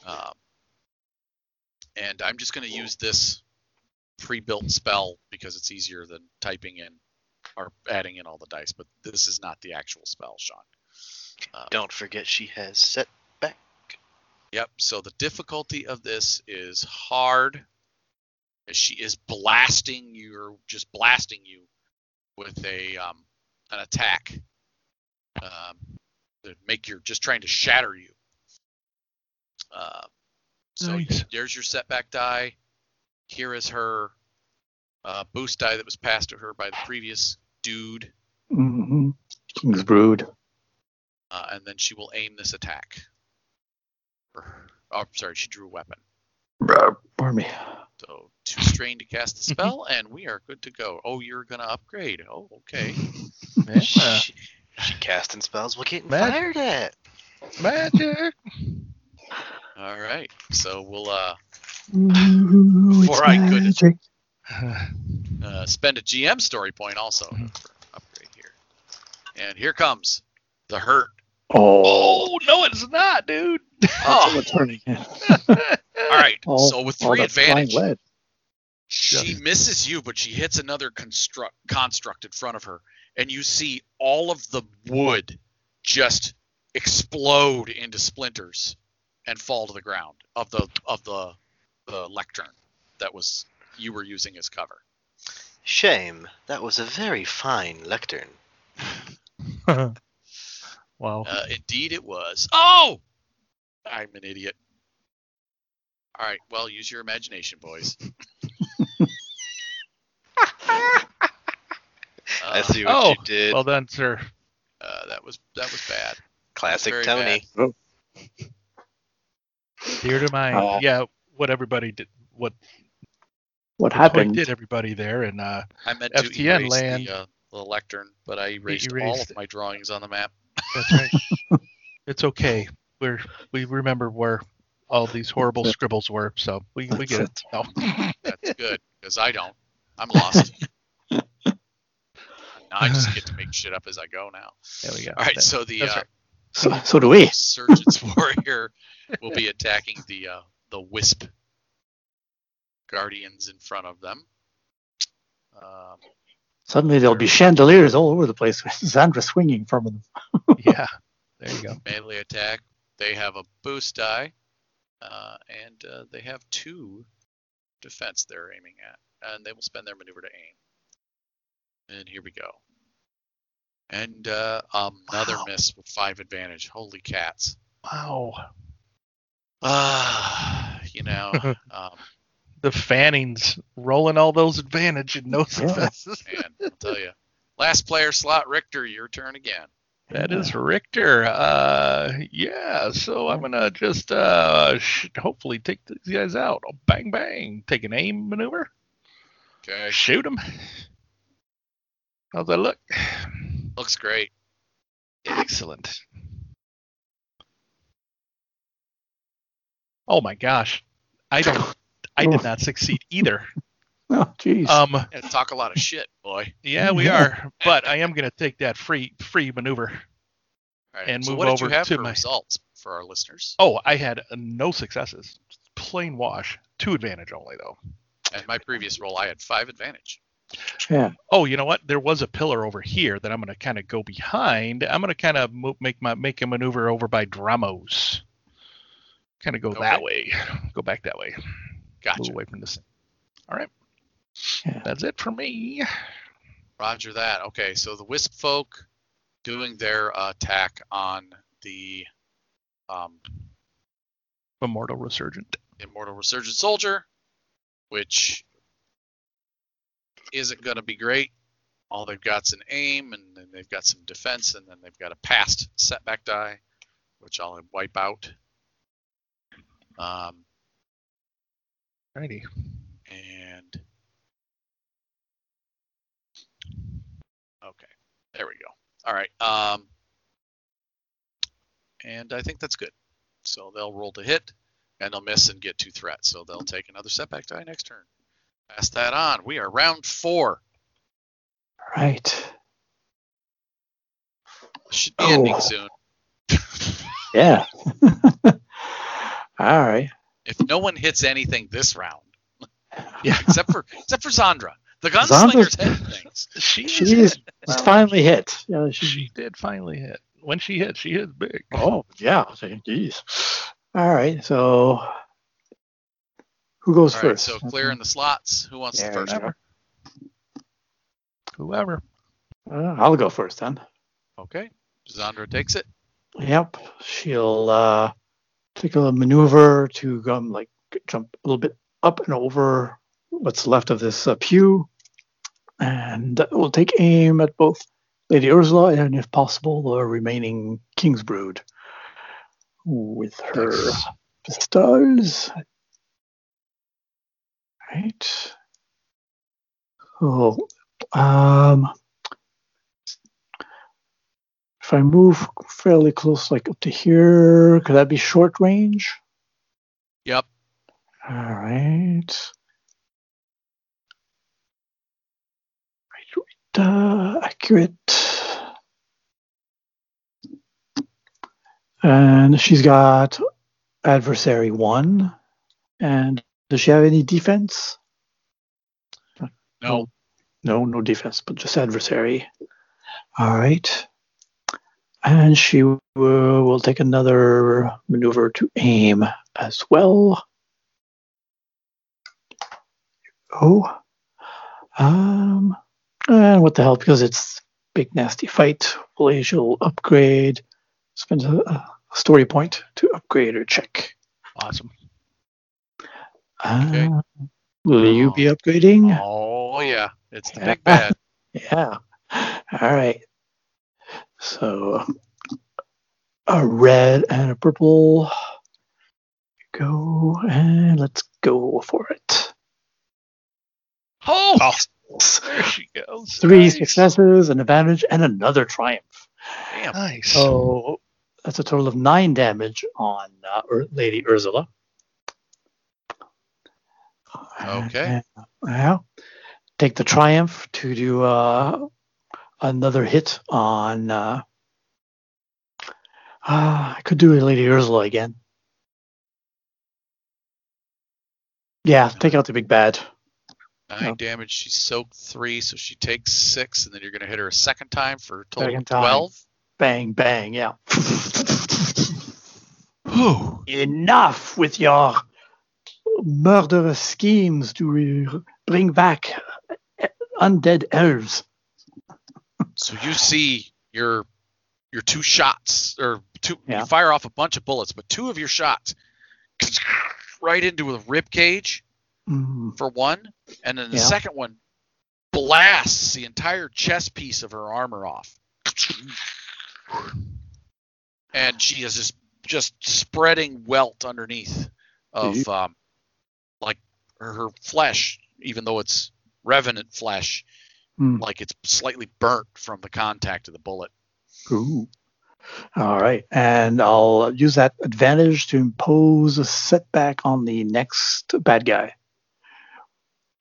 Um, and I'm just going to use this pre-built spell because it's easier than typing in or adding in all the dice. But this is not the actual spell, Sean. Uh, Don't forget she has set back. Yep. So the difficulty of this is hard. As She is blasting you, or just blasting you with a um, an attack. Um, to make your just trying to shatter you. Uh, so Nice. there's your setback die. Here is her uh, boost die that was passed to her by the previous dude, Mhm. King's Brood. uh, and then she will aim this attack. Oh, sorry, she drew a weapon. Brr, Pardon me. So two strain to cast the spell, and we are good to go. Oh, you're gonna upgrade. Oh, okay. *laughs* Yeah. She, she casting spells. We're getting Mag- fired at. Magic. All right. So we'll uh, Ooh, Before it's I could- magic. *sighs* uh, spend a GM story point also Mhm. upgrade here. And here comes the hurt. Oh, Oh no, it's not, dude. oh. what's turning. All right. All- *laughs* so with three advantage, lead. She Just- misses you, but she hits another construct construct in front of her, and you see all of the wood just explode into splinters and fall to the ground of the of the the lectern that was you were using as cover. Shame. That was a very fine lectern. *laughs* wow. Uh, indeed, it was. Oh, I'm an idiot. All right, well, use your imagination, boys. *laughs* I see what oh, you did. well then, sir. uh, that was that was bad. Classic very Tony. Dear to my Uh, yeah, what everybody did, what What happened? did everybody there, and uh, I meant to FTN erase land. the, uh, the lectern, but I erased, all erased of my drawings on the map. that's right. *laughs* it's okay. We're we remember where all these horrible *laughs* scribbles were, so we we get it. No. That's good because I don't. I'm lost. *laughs* now I just *sighs* get to make shit up as I go now. There we go. All right, That- so the that's uh. So, so do we. Surgeon's Warrior will be attacking the uh, the Wisp Guardians in front of them. Um, Suddenly there'll be chandeliers all over the place with Zandra swinging from them. *laughs* yeah. There you go. melee attack. They have a boost die, uh, and uh, they have two defense they're aiming at, and they will spend their maneuver to aim. And here we go. And uh, another Wow. miss with five advantage. Holy cats! Wow. Ah, you know, *laughs* um, The Fannings rolling all those advantage and no successes. man, I'll tell you. Last player slot, Richter. Your turn again. That is Richter. Uh, yeah. So I'm gonna just uh, hopefully take these guys out. Oh, bang bang. Take an aim maneuver. Okay, Shoot them. How's that look? *sighs* looks great. Excellent. Oh my gosh. I don't. I did not succeed either. *laughs* Oh, jeez. Um. Yeah, talk a lot of shit, boy. Yeah, we Yeah. are. But I am gonna take that free free maneuver. All right, And so move what did over you have to for my- results for our listeners? Oh, I had uh, no successes. Plain wash. Two advantage only though. And my previous roll, I had five advantage. Yeah. Oh, you know what? There was a pillar over here that I'm going to kind of go behind. I'm going to kind of mo- make my make a maneuver over by Dramos. Kind of go that way. *laughs* Go back that way. Gotcha. Move away from the. All right. Yeah. That's it for me. Roger that. Okay, so the Wisp folk doing their uh, attack on the um, Immortal Resurgent. Immortal Resurgent Soldier, which isn't going to be great. All they've got's an aim, and then they've got some defense, and then they've got a past setback die, which I'll wipe out. Um, Righty. and okay, there we go. All right. Um, and I think that's good. So they'll roll to hit, and they'll miss and get two threats. So they'll take another setback die next turn. Pass that on. We are round four. Right. Should be ending Oh. soon. *laughs* Yeah. *laughs* All right. If no one hits anything this round, *laughs* Yeah. except for except for Zandra, the Zandra's- gunslinger's hitting things. She She is is hit. Well, finally hit. Yeah, she, She did finally hit. When she hit, she hit big. oh, yeah. Jeez. All right. So who goes All right, first? so clear in the slots. Who wants There the we first? go. Whoever. Uh, I'll go first then. Okay, Zandra takes it. Yep. She'll uh, take a maneuver to go um, like jump a little bit up and over what's left of this uh, pew, and we'll take aim at both Lady Ursula and, if possible, the remaining King's Brood with her Nice. pistols. Right. Oh, um, if I move fairly close, like up to here, could that be short range? Yep. All right. Right, right, uh, accurate. And she's got adversary one. And does she have any defense? No. No, no defense, but just adversary. All right. And she will, will take another maneuver to aim as well. Oh. Um. And what the hell? Because it's big nasty fight. She'll upgrade. Spend a, a story point to upgrade her check. Awesome. Okay. Uh, will you be upgrading? Oh yeah, it's the *laughs* Yeah. big bad. Yeah. All right. So a red and a purple. Go and let's go for it. Oh, Oh, there she goes. Three Nice. successes, an advantage, and another triumph. damn. Nice. So that's a total of nine damage on uh, Lady Ursula. Okay. Yeah. Take the triumph to do uh, another hit on. Uh, uh, I could do a Lady Ursula again. Yeah, take out the big bad. Nine Oh. damage. She soaked three, so she takes six, and then you're gonna hit her a second time for a total Second of time. twelve. Bang, bang, yeah. Enough with your murderous schemes to re- bring back uh, undead elves. So you see your your two shots, or two. Yeah. You fire off a bunch of bullets, but two of your shots *sniffs* right into the rib cage Mm, for one, and then the Yeah. second one blasts the entire chest piece of her armor off. And she is just just spreading welt underneath of um, like her, her flesh, even though it's revenant flesh, mm. like it's slightly burnt from the contact of the bullet. Ooh. All right. And I'll use that advantage to impose a setback on the next bad guy.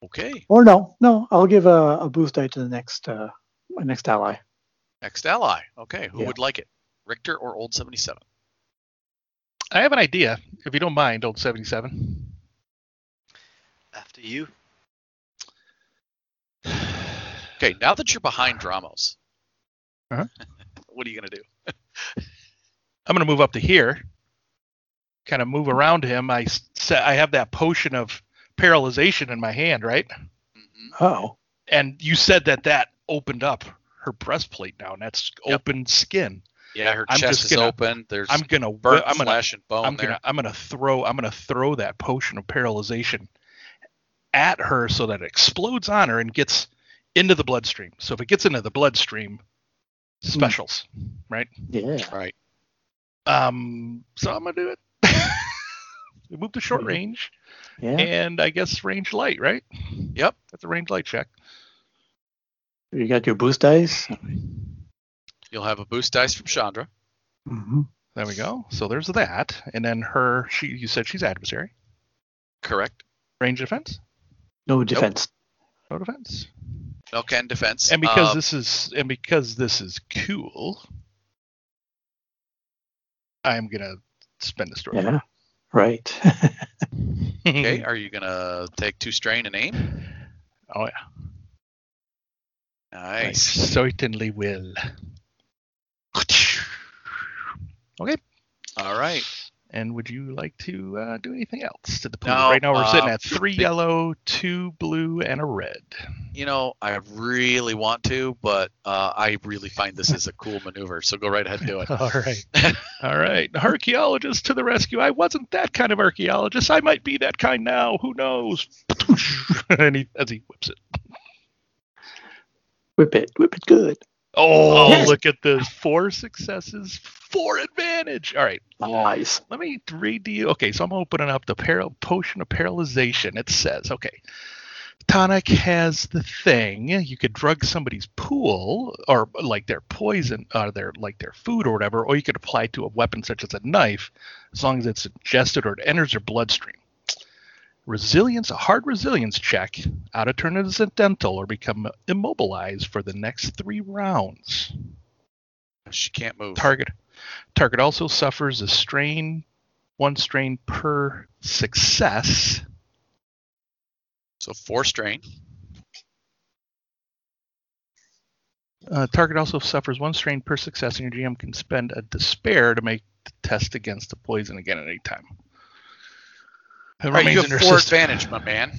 Okay, Or no, no, I'll give a, a boost die to the next uh, my next ally. next ally. Okay, who Yeah. would like it? Richter or Old 77? I have an idea, if you don't mind, old 77. After you. *sighs* Okay, now that you're behind Dramos, Uh-huh. *laughs* what are you gonna do? I'm going to move up to here, kind of move around him. I set, I have that potion of paralyzation in my hand, right? Mhm. Oh. And you said that that opened up her breastplate now, and that's Yep. open skin. Yeah, her I'm chest just is gonna- open. There's I'm gonna whi- burnt I'm gonna flesh and bone I'm there. gonna I'm gonna throw I'm gonna throw that potion of paralyzation at her so that it explodes on her and gets into the bloodstream. So if it gets into the bloodstream, specials, right? Yeah. Right. Um, so I'm gonna do it. *laughs* we move to short range Yeah. and I guess range light, right? Yep. That's a range light check. You got your boost dice. You'll have a boost dice from Zandra. hmm There we go. So there's that, and then her. She you said she's adversary. Correct. Range defense. No defense. No defense. No can defense. And because Uh, this is and because this is cool, I'm gonna spend the story. Yeah. Right. *laughs* okay, are you gonna take two strain and aim? Oh yeah. I Nice. certainly will. *laughs* Okay. All right. And would you like to uh, do anything else to the pool? No, right now we're sitting uh, at three yellow, two blue, and a red. You know, I really want to, but uh, I really find this is a cool maneuver. So go right ahead and do it. *laughs* All right. All right. Archaeologist to the rescue. I wasn't that kind of archaeologist. I might be that kind now. Who knows? *laughs* and he, as he whips it. whip it. Whip it good. Oh, Yes. look at this. Four successes, four advantage. All right. Nice. Let me read to you. Okay, so I'm opening up the paral- potion of paralyzation. It says, okay, tonic has the thing. You could drug somebody's pool or like their poison or their like their food or whatever, or you could apply it to a weapon such as a knife, as long as it's ingested or it enters their bloodstream. Resilience, a hard resilience check, out of turn into a dental or become immobilized for the next three rounds. She can't move. Target target also suffers a strain, one strain per success. So four strain. Uh, target also suffers one strain per success, and your GM can spend a despair to make the test against the poison again at any time. It All right, you have four system. advantage, my man.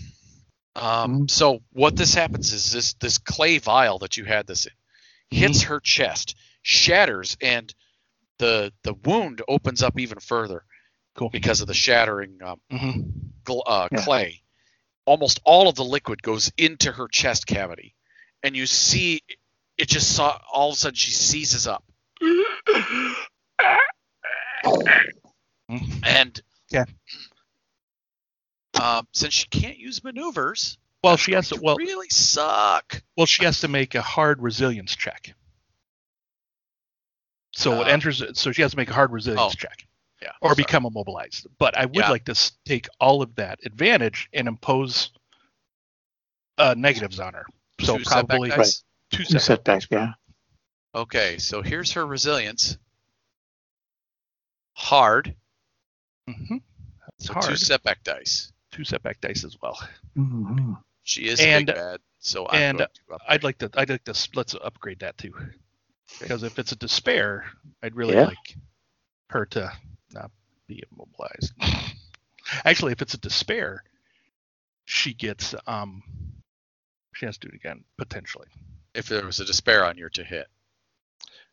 Um, Mhm. So what this happens is this this clay vial that you had this in hits Mm-hmm. her chest, shatters, and the the wound opens up even further Cool. because of the shattering um, Mhm. gl- uh, Yeah. clay. Almost all of the liquid goes into her chest cavity, and you see it just saw all of a sudden she seizes up, Mhm. and Yeah. Um, since she can't use maneuvers, Well, she has to. Well, really suck. well, she has to make a hard resilience check. So it Uh, enters. So she has to make a hard resilience oh, check. Yeah. or sorry. become immobilized. But I would Yeah. like to take all of that advantage and impose uh, negatives on her. So Two setback probably dice? two Two setbacks. setbacks. Yeah. Okay, so here's her resilience. Hard. Mm-hmm. That's So hard. two setback dice. two setback dice as well. hmm She is And- big bad, so I'm and going to I'd like to. I'd like to. Let's upgrade that too. Because if it's a despair, I'd really Yeah. like her to not be immobilized. *laughs* Actually, if it's a despair, she gets um. She has to do it again potentially. if there was a despair on your to hit.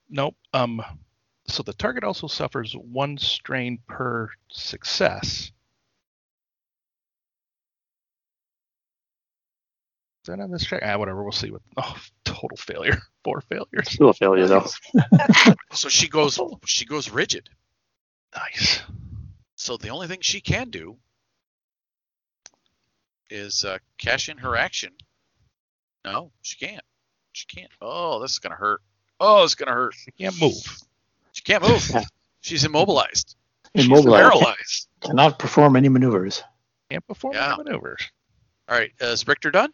Nope. Um, so the target also suffers one strain per success. That on this track? Ah, whatever. We'll see. What? Oh, total failure. *laughs* Four failures. Still a failure though. *laughs* So she goes she goes rigid. Nice. So the only thing she can do is uh, cash in her action. No, she can't. She can't. Oh, this is gonna hurt. Oh, it's gonna hurt. She can't move. She can't move. She's immobilized. *laughs* She's Immobilized. paralyzed. Cannot perform any maneuvers. Can't perform Yeah. any maneuvers. All right, uh, is Richter done?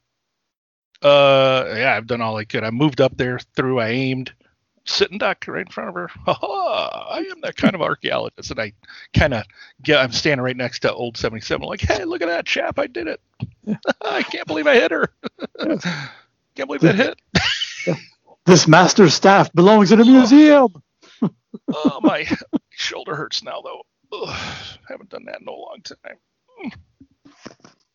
Uh, yeah, I've done all I could. I moved up there, through. I aimed, sitting duck right in front of her. *laughs* Ha ha! I am that kind of archaeologist, and I kind of get. I'm standing right next to old 77. Like, hey, look at that chap! I did it. *laughs* *laughs* I can't believe I hit her. can't believe that hit. This master's staff belongs in a museum. Oh, my shoulder hurts now, though. Ugh, haven't done that in a long time.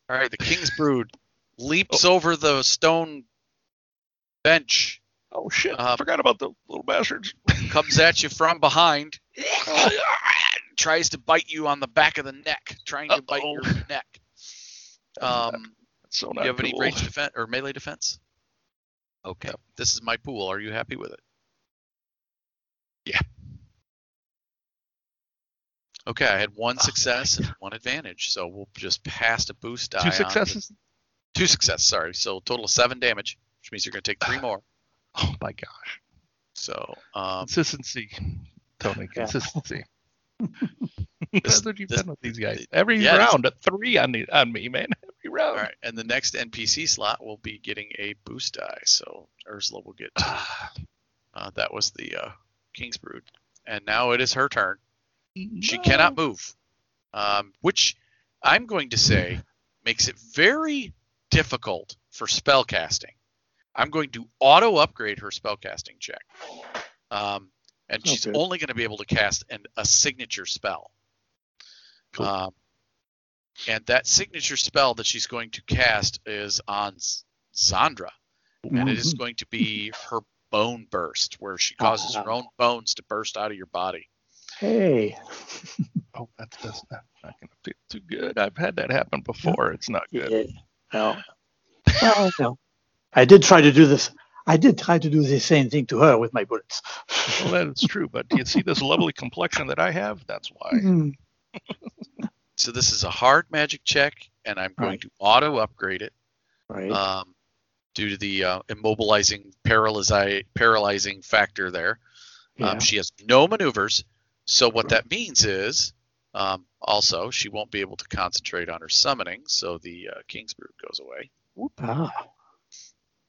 All right, the King's Brood leaps over the stone bench, Oh shit! Um, Forgot about the little bastards. comes at you from behind, *laughs* tries to bite you on the back of the neck, trying to bite your neck. *laughs* Um, That's so do not you have any cool. range defense or melee defense? Okay, this is my pool. Are you happy with it? Yeah. Okay, I had one success and one advantage, so we'll just pass a boost die. Two successes. Two success, sorry. So total of seven damage, which means you're going to take three *sighs* more. Oh my gosh! So um, Consistency, Tony. Consistency. *laughs* This- That's what you've this- done with these guys. Every yeah, round, a three on the on me, man. *laughs* Every round. all right, and the next NPC slot will be getting a boost die. So Ursula will get. Two. *sighs* Uh, that was the uh, King's Brood, and now it is her turn. She cannot move, um, which I'm going to say makes it very difficult for spell casting. I'm going to auto upgrade her spellcasting check, um, and she's Okay. only going to be able to cast an, a signature spell. Cool. Um, and that signature spell that she's going to cast is on Z- Zandra, and it is Mhm. going to be her bone burst, where she causes her own bones to burst out of your body. Hey. *laughs* Oh, that's, that's not, not gonna feel too good. I've had that happen before. It's not good. Yeah. No. Well, no. I did try to do this. I did try to do the same thing to her with my bullets. Well, that is true. But do you see this lovely complexion that I have? That's why. Mm. So this is a hard magic check, and I'm going Right. to auto upgrade it Right. um, due to the uh, immobilizing, paralyzi- paralyzing factor there. yeah. Um, she has no maneuvers, so what that means is um, also she won't be able to concentrate on her summoning, so the uh, King's Brood goes away. ah.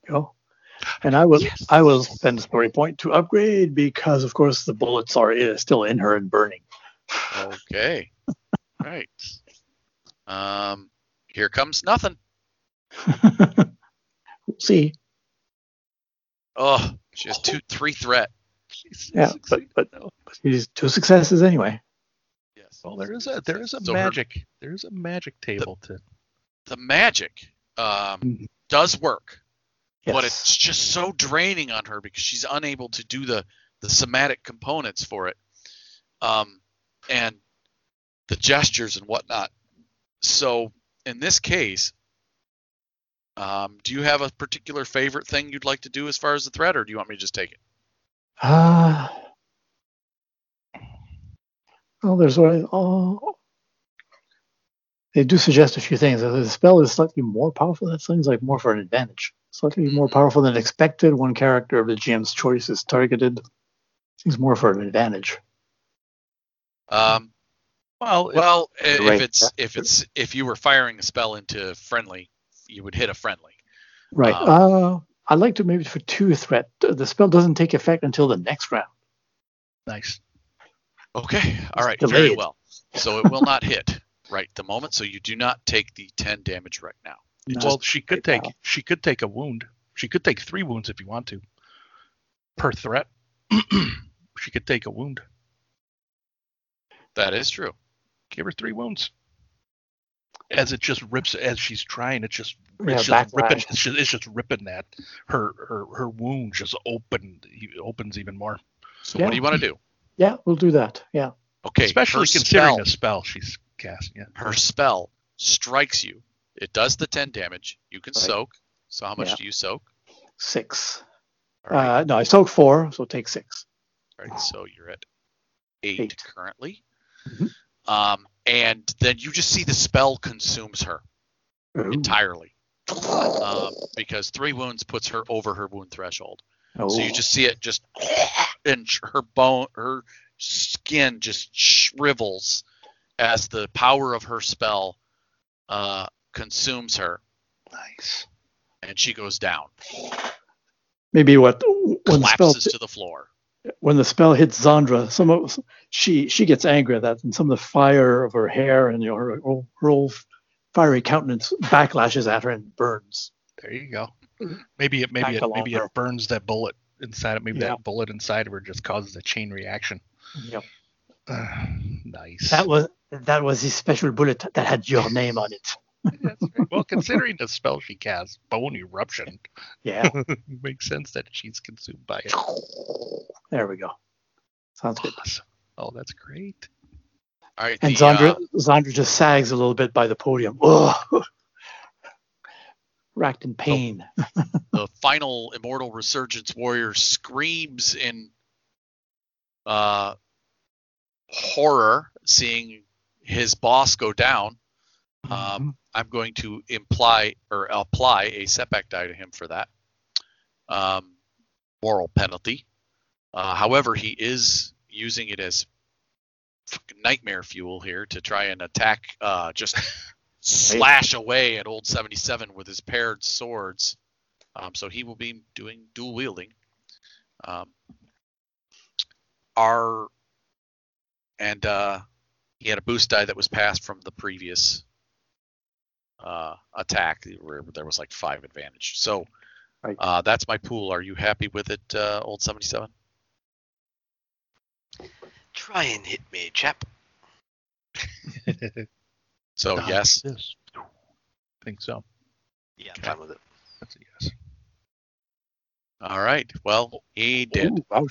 Go. And I will. Yes. I will spend a story point to upgrade because, of course, the bullets are uh, still in her and burning. Okay, *laughs* right. Um, here comes nothing. *laughs* we'll see. Oh, she has two, three threat. She's Yeah, but- succeeded but- now. Two successes anyway. Yes. well, there is a there is a So her- magic there is a magic table to. the magic um, Mhm. does work, Yes. but it's just so draining on her because she's unable to do the the somatic components for it, um, and the gestures and whatnot. So in this case, um, do you have a particular favorite thing you'd like to do as far as the threat, or do you want me to just take it? Ah. Well, there's what. Oh. They do suggest a few things. The spell is slightly more powerful. That seems like more for an advantage. Slightly more powerful than expected. One character of the GM's choice is targeted. Seems more for an advantage. Um, Well, it- well, i- if Right. it's if it's if you were firing a spell into friendly, you would hit a friendly. Right. Um, uh, I'd like to maybe for two threat. The spell doesn't take effect until the next round. nice. Okay. All right. delayed. Very well. So it will not hit right the moment. So you do not take the 10 damage right now. It Well, she could right take now. she could take a wound. She could take three wounds if you want to. Per threat. *clears throat* she could take a wound. that is true. Give her three wounds. As it just rips as she's trying, it's just Yeah, it's just ripping it's just, it's just ripping that her her her wound just opened opens even more. So what do you want to do? Yeah, we'll do that. Yeah. Okay. Especially her considering spell, the spell she's casting. Yeah. her spell strikes you. It does the 10 damage. You can Right. soak. So how much Yeah. do you soak? Six. All right. Uh, no, I soak four, so take six. All right, so you're at eight, Eight. currently. Mhm. Um, and then you just see the spell consumes her entirely. Um, because three wounds puts her over her wound threshold. Oh, So you just see it just, *laughs* and her bone, her skin just shrivels as the power of her spell uh, consumes her, Nice. and she goes down, maybe what when the spell to the floor. when the spell hits Zandra, some of she she gets angry at that, and some of the fire of her hair and you know, her, her old fiery countenance backlashes at her and burns. There you go. Maybe it maybe Back it along maybe it burns that bullet inside of maybe Yeah. that bullet inside of her just causes a chain reaction. Yep. Uh, *sighs* nice. That was that was his special bullet that had your *laughs* name on it. That's right. Well, considering the spell she casts, Bone Eruption, Yeah. *laughs* makes sense that she's consumed by it. there we go. Sounds good. Oh, that's great. All right. And the, uh, Zandra, Zandra just sags a little bit by the podium. Ugh. Racked in pain. *laughs* the final immortal resurgence warrior screams in uh, horror seeing his boss go down. Um, I'm going to imply or apply a setback die to him for that um, moral penalty. Uh, however, he is using it as nightmare fuel here to try and attack, uh, just slash away at old 77 with his paired swords. Um, so he will be doing dual wielding. Um, our and uh, he had a boost die that was passed from the previous uh, attack where there was like five advantage. So uh, that's my pool. Are you happy with it, uh, old 77? Try and hit me, chap. *laughs* So Dodge yes. This. think so. Yeah, I'm Okay. fine with it. That's a yes. All right. Well, he did. Ooh.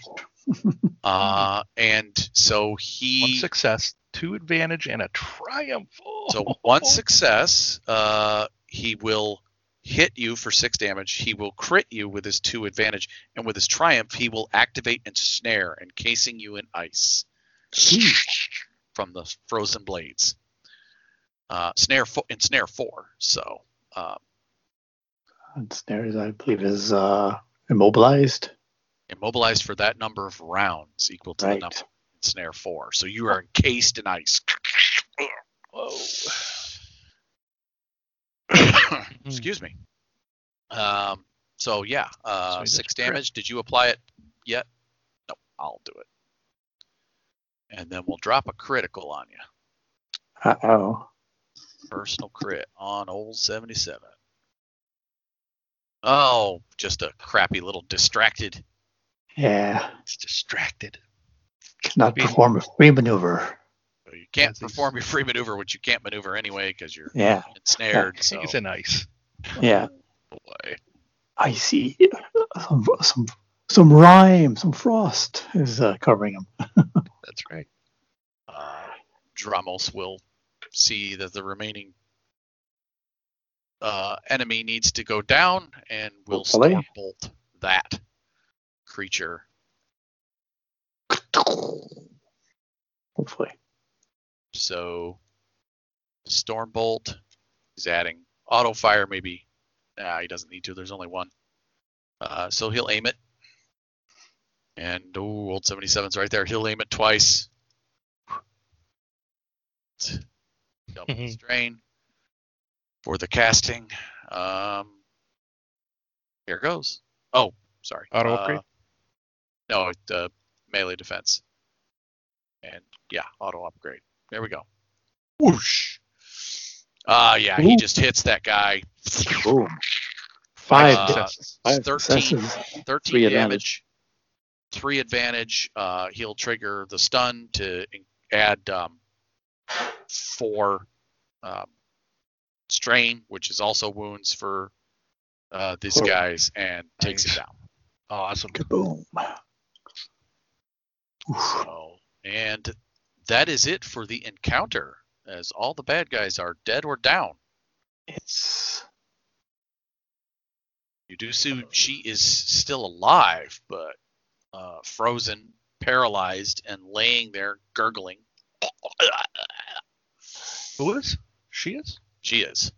*laughs* Uh, and so he One success, two advantage, and a triumph. Oh. So *laughs* one success, uh, he will hit you for six damage. He will crit you with his two advantage, and with his triumph, he will activate and snare, encasing you in ice from the frozen blades. Uh, snare fo- in snare four. So um, And Snares, I believe, is uh, immobilized. immobilized for that number of rounds, equal to the number in snare four. So you are encased in ice. Whoa. *coughs* Excuse me. Um, so yeah, uh, Sweet, six that's great. damage. Did you apply it yet? No, I'll do it. And then we'll drop a critical on you. Uh oh. Personal crit on old 77. Oh, just a crappy little distracted. Yeah. It's distracted. Cannot Be- perform a free maneuver. So you can't Yes, he's- perform your free maneuver, which you can't maneuver anyway because you're Yeah. ensnared. So He's in ice. Yeah. boy. I see. Some some some rime, some frost is uh, covering him. *laughs* That's right. uh, Dramos will see that the remaining uh, enemy needs to go down and we'll Hopefully. bolt that creature. Hopefully. So storm bolt is adding auto fire. Maybe nah, he doesn't need to. There's only one. Uh, so he'll aim it. And oh, old 77's right there. He'll aim it twice. Double the Mhm. strain for the casting. Um, here goes. Oh, sorry. Auto Uh, upgrade? No, it, uh, melee defense. And yeah, auto upgrade. There we go. Whoosh. Ah, yeah, he just hits that guy. Boom. Five, Uh. Five 13. 13 Three damage. advantage. Three advantage. Uh, he'll trigger the stun to add um, four um, strain, which is also wounds for uh, these Cool. guys, and takes Nice. it down. Awesome. Kaboom. So, and that is it for the encounter, as all the bad guys are dead or down. It's You do see she is still alive, but uh, frozen, paralyzed, and laying there gurgling. Who is? She is? She is.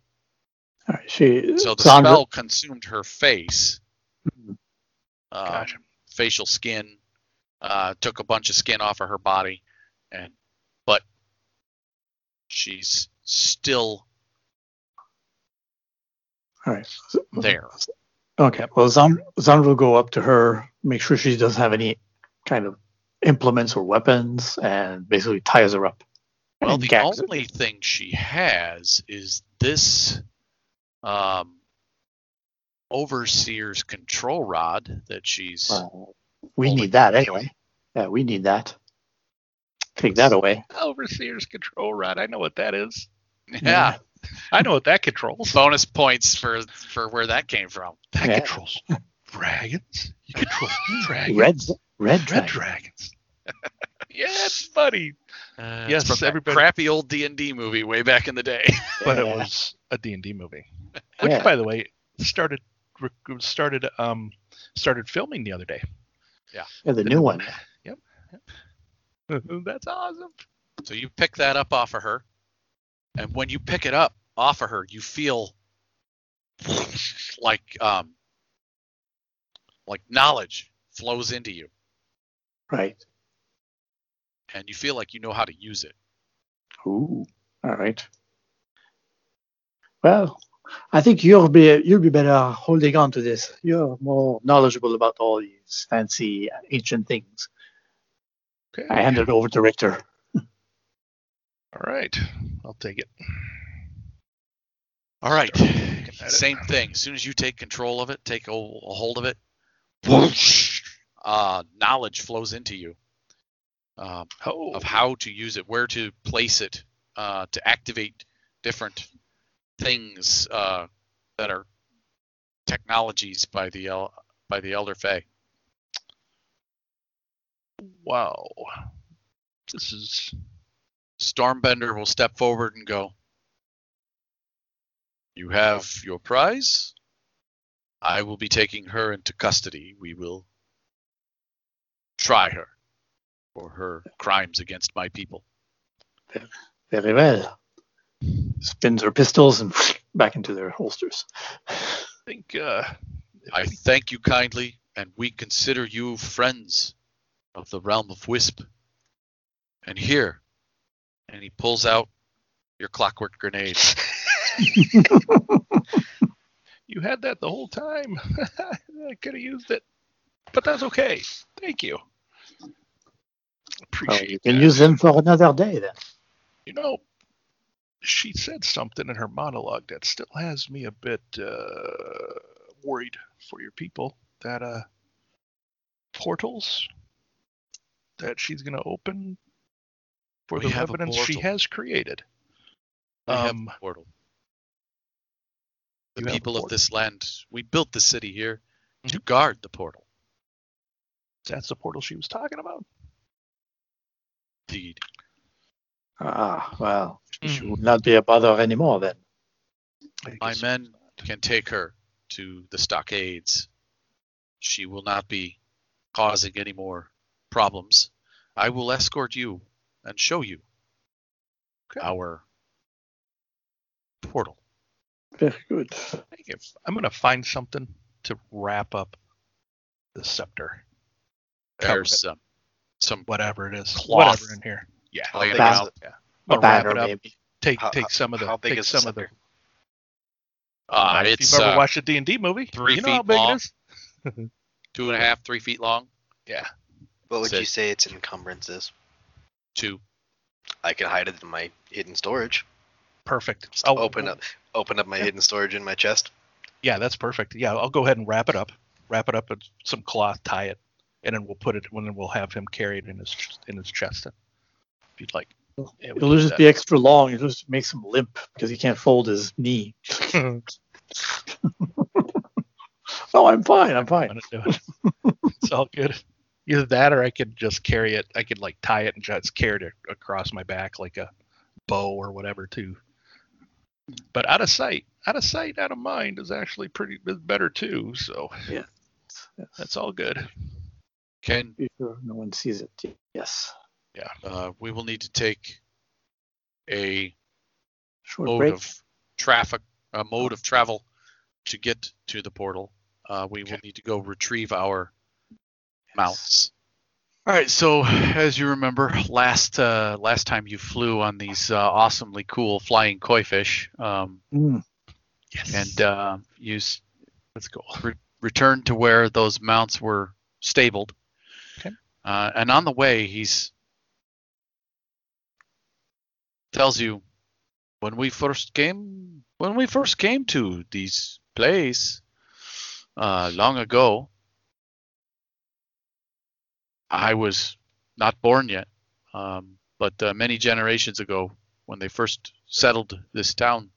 all right. She So the Zandra- spell consumed her face, Mhm. um, Gotcha. facial skin, uh, took a bunch of skin off of her body, and but she's still All right. there. Okay. Well, Zan Zan will go up to her, make sure she doesn't have any kind of implements or weapons, and basically ties her up. Well, the her. only thing she has is this um, overseer's control rod that she's. Well, we need that anyway. Yeah, we need that. Take that away. Overseer's control rod. I know what that is. yeah, I know what that controls. Bonus points for for where that came from. That Yeah. controls dragons. You control *laughs* dragons. Red, red Red dragon. dragons. yeah, it's funny. Uh, Yes, it's from that crappy old D and D movie way back in the day. *laughs* But it was a D&D movie. *laughs* Which, Yeah. by the way, started started um started filming the other day. Yeah, And the new one. Yep. yep. *laughs* That's awesome. So you pick that up off of her, and when you pick it up off of her, you feel like um like knowledge flows into you, Right. And you feel like you know how to use it. Ooh. All right. Well, I think you'll be you'll be better holding on to this. You're more knowledgeable about all these fancy ancient things. Okay. I hand it over to Richter. All right. I'll take it. All right, same thing. As soon as you take control of it, take a, a hold of it, whoosh, uh, knowledge flows into you. Um, Oh. of how to use it, where to place it, uh, to activate different things uh, that are technologies by the El- by the Elder Fae. Wow. This is Stormbender will step forward and go. You have your prize. I will be taking her into custody. We will try her for her crimes against my people. Very well. Spins her pistols and *laughs* back into their holsters. I think uh I thank you kindly, and we consider you friends of the realm of Wisp. And here, and he pulls out your clockwork grenade. *laughs* you had that the whole time. *laughs* I could have used it. But that's okay. Thank you. Well, Appreciate you can that. use them for another day then. You know, she said something in her monologue that still has me a bit uh, worried for your people. That uh, portals that she's going to open for We the evidence she has created. We have Um, a portal. The you have people of this land, we built the city here to Mhm. guard the portal. That's the portal she was talking about. Indeed. Ah, well, she Mm. would not be a bother anymore then. I My guess- men can take her to the stockades. She will not be causing any more problems. I will escort you and show you Okay. our portal. Very good. Thank you. I'm going to find something to wrap up the scepter. There's um, some whatever it is, Cloth. whatever in here. Yeah, How laying big That- is out. it? I'll A wrap banner, it up. maybe. Take How- take some of the how big take is some of the. scepter? Uh, if it's you've ever uh, watched a D and D movie, three you know how feet big long. it is. *laughs* two and a half, three feet long. Yeah, What would Sit. you say its encumbrances? Two. I can hide it in my hidden storage. perfect. Just I'll open up, open up my Yeah. hidden storage in my chest. Yeah, that's perfect. Yeah, I'll go ahead and wrap it up. Wrap it up with some cloth, tie it, and then we'll put it. Then we'll have him carry it in his in his chest. If you'd like. It'll just be extra long. It just makes him limp because he can't fold his knee. *laughs* oh, I'm fine. I'm fine. I'm do it. it's all good. Either that, or I could just carry it. I could like tie it and just carry it across my back like a bow or whatever too. But out of sight, out of sight, out of mind is actually pretty is better too. So Yes. that's all good. Ken, Be sure no one sees it. Yes. uh, we will need to take a Short mode break. of traffic, a mode of travel to get to the portal. Uh, we will need to go retrieve our mounts. All right. So, as you remember, last uh, last time you flew on these uh, awesomely cool flying koi fish, um, Mm, Yes. and uh, you let's go. re- returned to where those mounts were stabled. Uh, and on the way, he's tells you when we first came when we first came to these place uh, long ago. I was not born yet, um, but uh, many generations ago, when they first settled this town,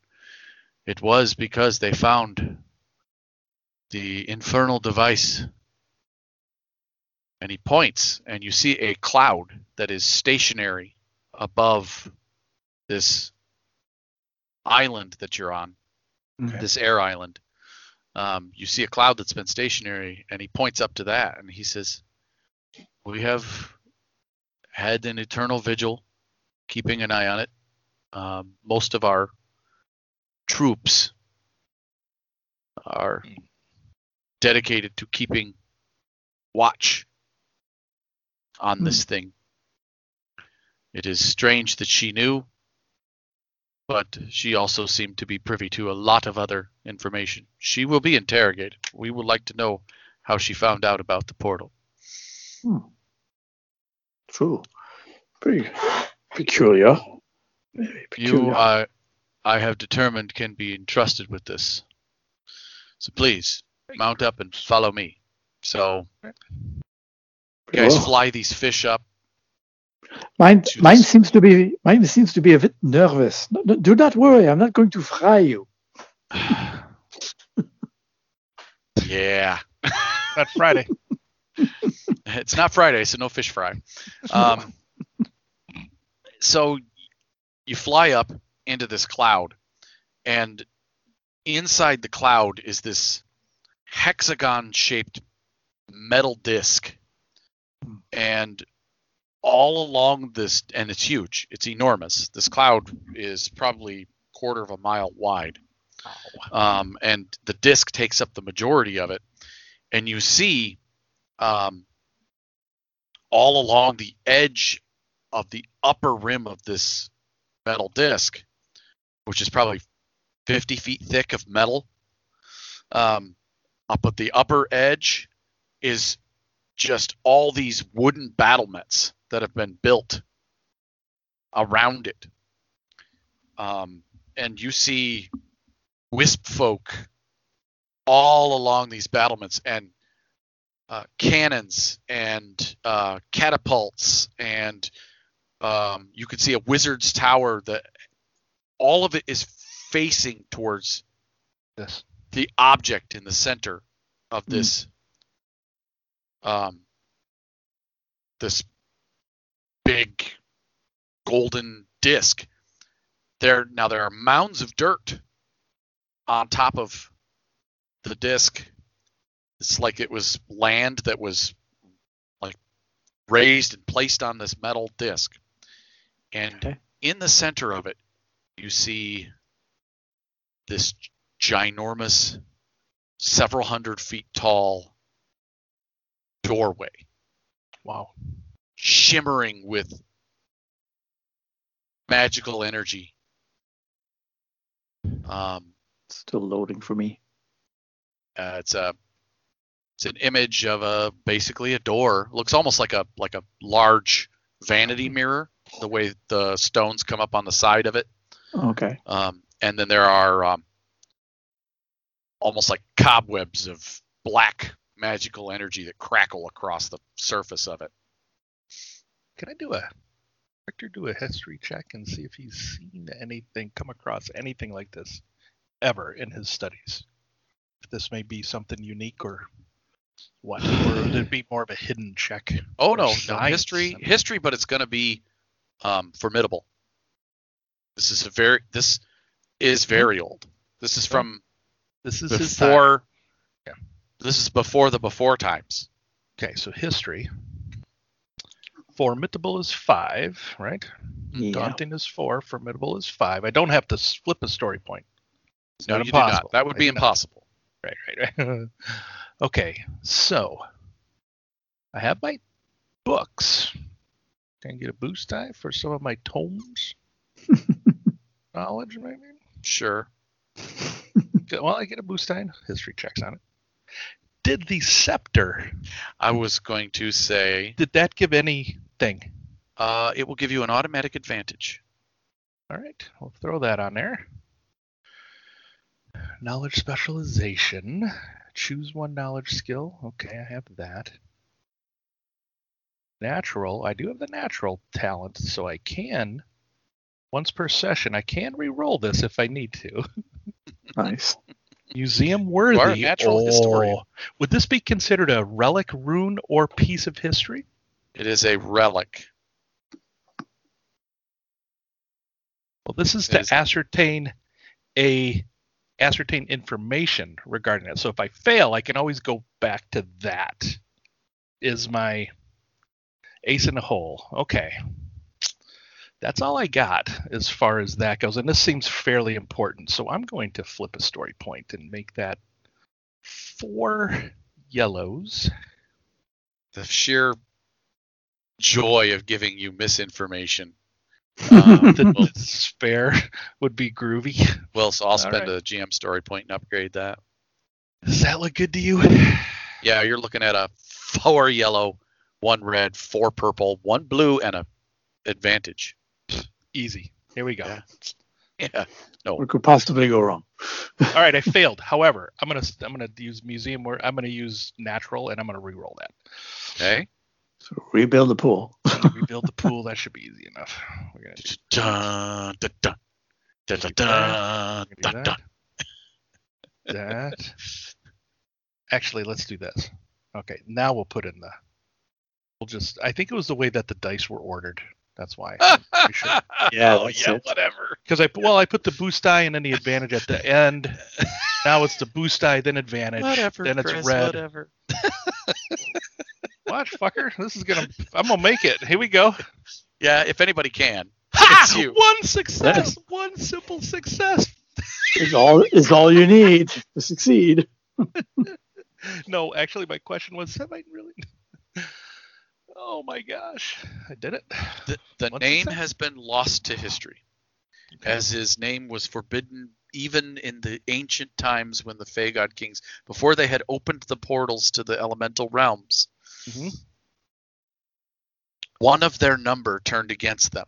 It was because they found the infernal device. And he points, and you see a cloud that is stationary above this island that you're on, Okay. this air island. Um, you see a cloud that's been stationary, and he points up to that, and he says, "We have had an eternal vigil, keeping an eye on it. Um, most of our troops are dedicated to keeping watch on this hmm. thing. It is strange that she knew, but she also seemed to be privy to a lot of other information. She will be interrogated. We would like to know how she found out about the portal. Hmm. True. Pretty peculiar. Very You, peculiar. I, I have determined, can be entrusted with this. So please mount up and follow me. So you guys fly these fish up. Mine, mine this- seems to be mine seems to be a bit nervous. No, no, do not worry, I'm not going to fry you. *sighs* yeah. *laughs* Not Friday. It's not Friday, so no fish fry. Um, so you fly up into this cloud, and inside the cloud is this hexagon shaped metal disc. And all along this, and it's huge, it's enormous. This cloud is probably quarter of a mile wide. Um, and the disc takes up the majority of it. And you see um, all along the edge of the upper rim of this metal disc, which is probably 50 feet thick of metal, um, up at the upper edge is just all these wooden battlements that have been built around it. Um, and you see wisp folk all along these battlements and uh, cannons and uh, catapults and um, you can see a wizard's tower that all of it is facing towards This. the object in the center of this um, this big golden disc. There now there are mounds of dirt on top of the disc. It's like it was land that was like raised and placed on this metal disc. And Okay. in the center of it, you see this ginormous, several hundred feet tall doorway Wow. shimmering with magical energy. Um, Still loading for me. uh, it's a it's an image of a basically a door. Looks almost like a like a large vanity mirror. The way the stones come up on the side of it, Okay. um, and then there are um, almost like cobwebs of black magical energy that crackle across the surface of it. Can I do a Victor do a history check and see if he's seen anything, come across anything like this ever in his studies? If this may be something unique or what, or would it be more of a hidden check? Oh no, no history, history, but it's going to be um, formidable. This is a very this is very old. This is from This is his time. before. Yeah. This is before the before times. Okay, so history. Formidable is five, right? Yeah. Daunting is four. Formidable is five. I don't have to flip a story point. It's No, not you do not. That would be do not. impossible. Right, right, right. *laughs* okay, so I have my books. Can I get a boost die for some of my tomes? *laughs* Knowledge, maybe? Sure. Well, I get a boost die. History checks on it. Did the scepter, I was going to say did that give anything? uh, it will give you an automatic advantage. All right, we'll throw that on there. Knowledge specialization. Choose one knowledge skill. Okay, I have that. Natural. I do have the natural talent, so I can, once per session, I can re-roll this if I need to. *laughs* Nice. Museum worthy. You are a natural historian. Would this be considered a relic, rune, or piece of history? It is a relic. Well, this is It to is- ascertain a ascertain information regarding it. So if I fail, I can always go back to that. Is my ace in the hole? Okay. That's all I got as far as that goes, and this seems fairly important. So I'm going to flip a story point and make that four yellows. The sheer joy of giving you misinformation. *laughs* Um, The well, despair would be groovy. well, so I'll spend right. a GM story point and upgrade that. Does that look good to you? Yeah, you're looking at a four yellow, one red, four purple, one blue, and a advantage. Easy. Here we go. Yeah. *laughs* Yeah. What could possibly go wrong? *laughs* All right, I *laughs* failed. However, I'm gonna I'm gonna use museum where I'm gonna use natural and I'm gonna re-roll that. Okay. So rebuild the pool. Rebuild the pool. That should be easy enough. We're gonna do Dun, dun, dun. Dun, dun, do dun, that. dun, dun. gonna do that. that. Actually, let's do this. Okay, now we'll put in the. We'll just. I think it was the way that the dice were ordered. That's why. *laughs* Sure. Yeah, oh, that's yeah, it. whatever. Because I well, I put the boost die and then the advantage at the *laughs* end. Now it's the boost die, then advantage, Whatever, then it's Chris, red. whatever. *laughs* Watch, fucker. This is gonna. I'm gonna make it. Here we go. Yeah, if anybody can. Ha! It's you. One success. One simple success. Is all is all you need to succeed. No, actually, my question was, have I really? Oh my gosh, I did it. The, the name has been lost to history, Okay. as his name was forbidden even in the ancient times when the Fey God Kings, before they had opened the portals to the elemental realms, Mhm. one of their number turned against them,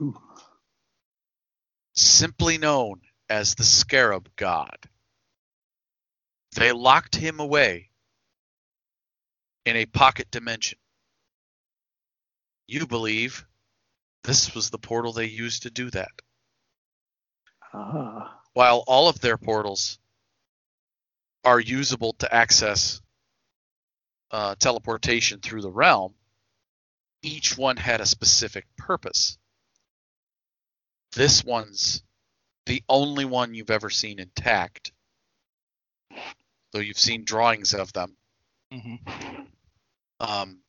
Ooh. simply known as the Scarab God. They locked him away in a pocket dimension. You believe this was the portal they used to do that. Ah. while all of their portals are usable to access uh, teleportation through the realm, each one had a specific purpose. This one's the only one you've ever seen intact, though you've seen drawings of them. Mhm. Um,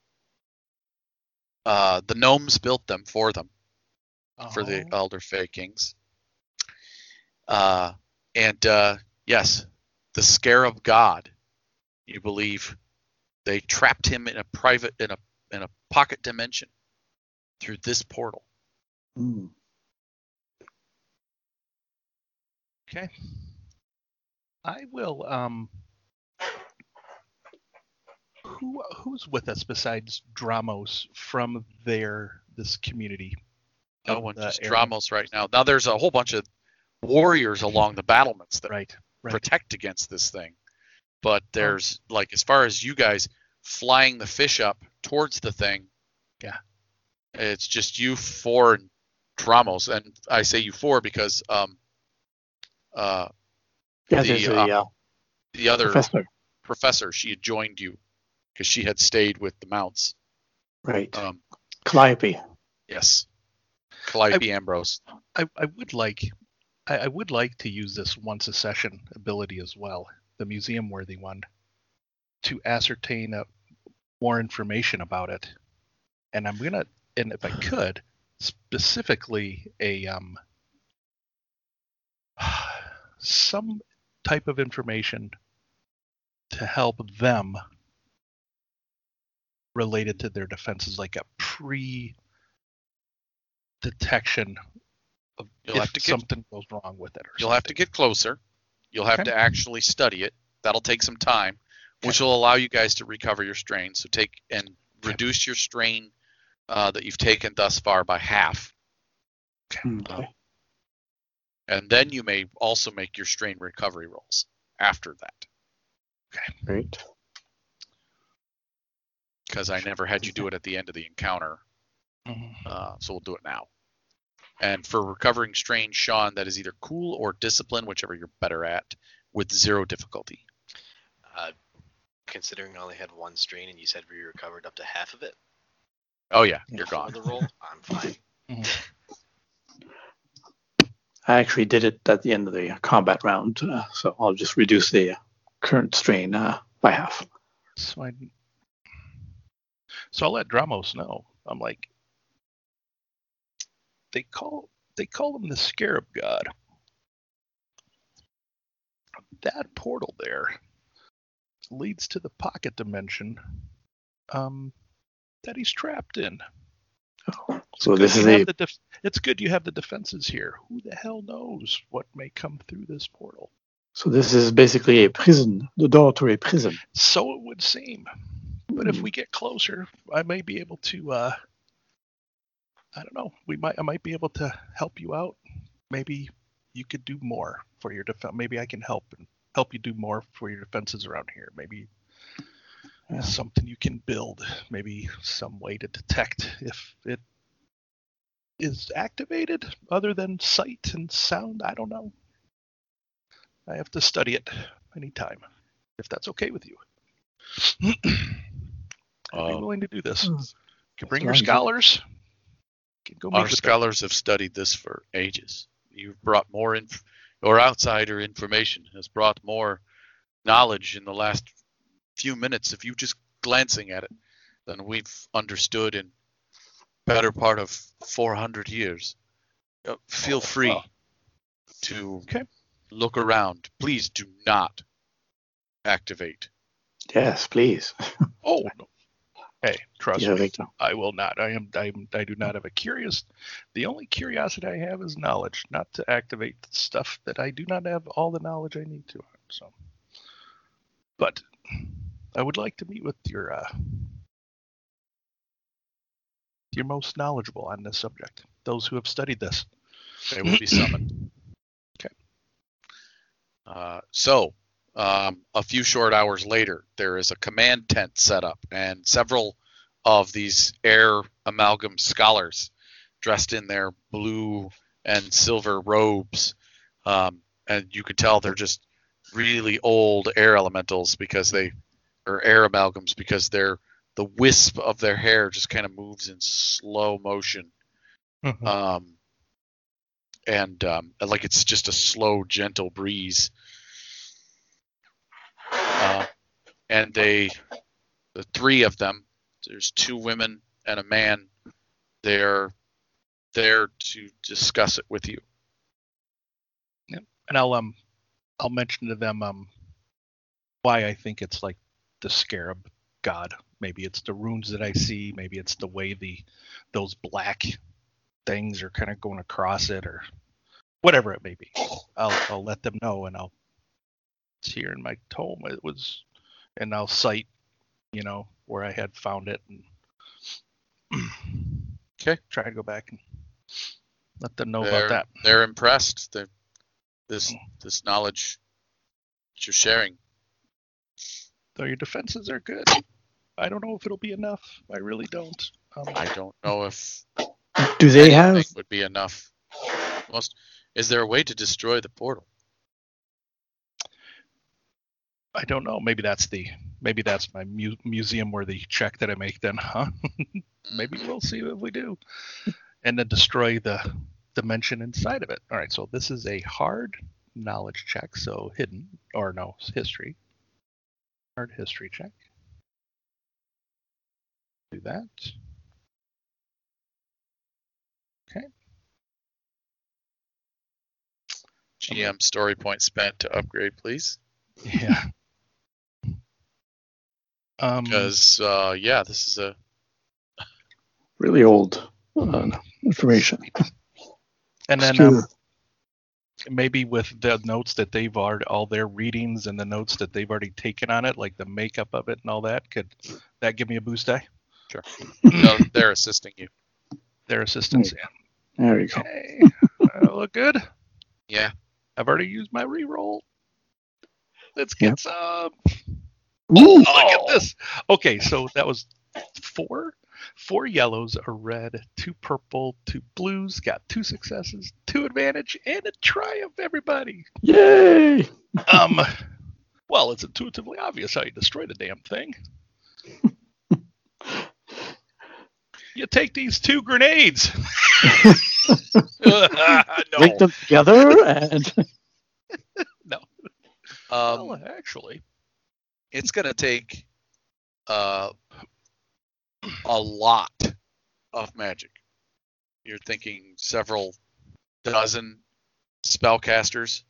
uh, the gnomes built them for them. for the Oh. Elder Fey Kings. Uh, and uh, yes, the Scarab God, you believe, they trapped him in a private in a in a pocket dimension through this portal. Mm. Okay. I will. Um. Who who's with us besides Dramos from their this community? No one, just area? Dramos right now. Now there's a whole bunch of warriors along the battlements that Right. Right. protect against this thing. But there's like as far as you guys flying the fish up towards the thing. Yeah. It's just you four and Dramos, and I say you four because um uh Yeah, The, there's a uh, uh, the other professor. professor she had joined you because she had stayed with the mounts. Right. Um Calliope. yes. Calliope Ambrose. I, I would like I, I would like to use this once a session ability as well, the museum worthy one, to ascertain uh, more information about it. And I'm gonna and if I could, specifically a um *sighs* some type of information to help them related to their defenses, like a pre detection of You'll if have to get- something goes wrong with it. Or You'll have to get closer. You'll have Okay. to actually study it. That'll take some time, which will allow you guys to recover your strain. So take and reduce your strain uh, that you've taken thus far by half, Okay. and then you may also make your strain recovery rolls after that. Okay. Great. Because I never had you do it at the end of the encounter, Mhm. uh, so we'll do it now. And for recovering strain, Sean, that is either cool or discipline, whichever you're better at, with zero difficulty. Uh, considering I only had one strain and you said we recovered up to half of it Oh yeah, you're before gone. the roll, I'm fine. *laughs* I actually did it at the end of the combat round, uh, so I'll just reduce the current strain uh, by half. So I, so I'll let Dramos know. I'm like, they call they call him the Scarab God. That portal there leads to the pocket dimension um, that he's trapped in. So this is a def- it's good you have the defenses here. Who the hell knows what may come through this portal? so this is basically a prison, the door to a prison. So it would seem. But if Hmm. we get closer, I may be able to uh I don't know. We might I might be able to help you out. Maybe you could do more for your defense. Maybe I can help and help you do more for your defenses around here. Maybe Yeah. something you can build. Maybe some way to detect if it is activated other than sight and sound. I don't know. I have to study it anytime, if that's okay with you. *clears throat* I'd be Uh, willing to do this. Hmm. You can bring your scholars. You can go meet Our with them. scholars have studied this for ages. You've brought more inf- or outsider information has brought more knowledge in the last few minutes of you just glancing at it than we've understood in better part of 400 years. Uh, feel free well. to Okay. look around. Please do not activate. Yes, please. *laughs* Oh no. Hey, trust Yeah, me. Victor. I will not. I am. I am. I do not have a curious. The only curiosity I have is knowledge, not to activate stuff that I do not have all the knowledge I need to. So, but I would like to meet with your uh, your most knowledgeable on this subject. Those who have studied this. They will be summoned. *clears throat* Okay. Uh, so, um, a few short hours later, there is a command tent set up, and several of these air amalgam scholars, dressed in their blue and silver robes, um, and you could tell they're just really old air elementals because they, or air amalgams because they're the wisp of their hair just kind of moves in slow motion um, and um, like it's just a slow, gentle breeze. Uh, and they, the three of them, there's two women and a man. They're there to discuss it with you. and I'll um I'll mention to them um why I think it's like the scarab god. Maybe it's the runes that I see. Maybe it's the way the those black things are kind of going across it, or whatever it may be. I'll I'll let them know, and I'll here in my tome. It was, and I'll cite, you know, where I had found it, and *clears throat* Okay. try to go back and let them know they're, about that. They're impressed. They're, this this knowledge that you're sharing. Though your defenses are good. I don't know if it'll be enough. I really don't. Um, I don't know if Do they have? would be enough. Most is there a way to destroy the portal? I don't know. Maybe that's the maybe that's my mu- museum worthy check that I make then, huh? *laughs* maybe we'll see if we do. And then destroy the dimension inside of it. All right, so this is a hard knowledge check, so hidden or no, history. Hard history check. Do that. Okay. GM story point spent to upgrade, please. *laughs* Yeah. Um, Because uh, yeah, this is a really old uh, information. and then um, maybe with the notes that they've already all their readings and the notes that they've already taken on it, like the makeup of it and all that, could that give me a boost die? no, they're assisting you. Their assistance. Yeah. there you go. Okay. I look good. Yeah. I've already used my reroll. Let's get Yep. some. Ooh, Look at this. Okay, so that was four, four yellows, a red, two purple, two blues, got two successes, two advantage, and a triumph, everybody. Yay! Um, well, it's intuitively obvious how you destroy the damn thing. *laughs* you take these two grenades. Link *laughs* *laughs* no. them together and no. Um, well, actually, it's going to take uh, a lot of magic. You're thinking several dozen spellcasters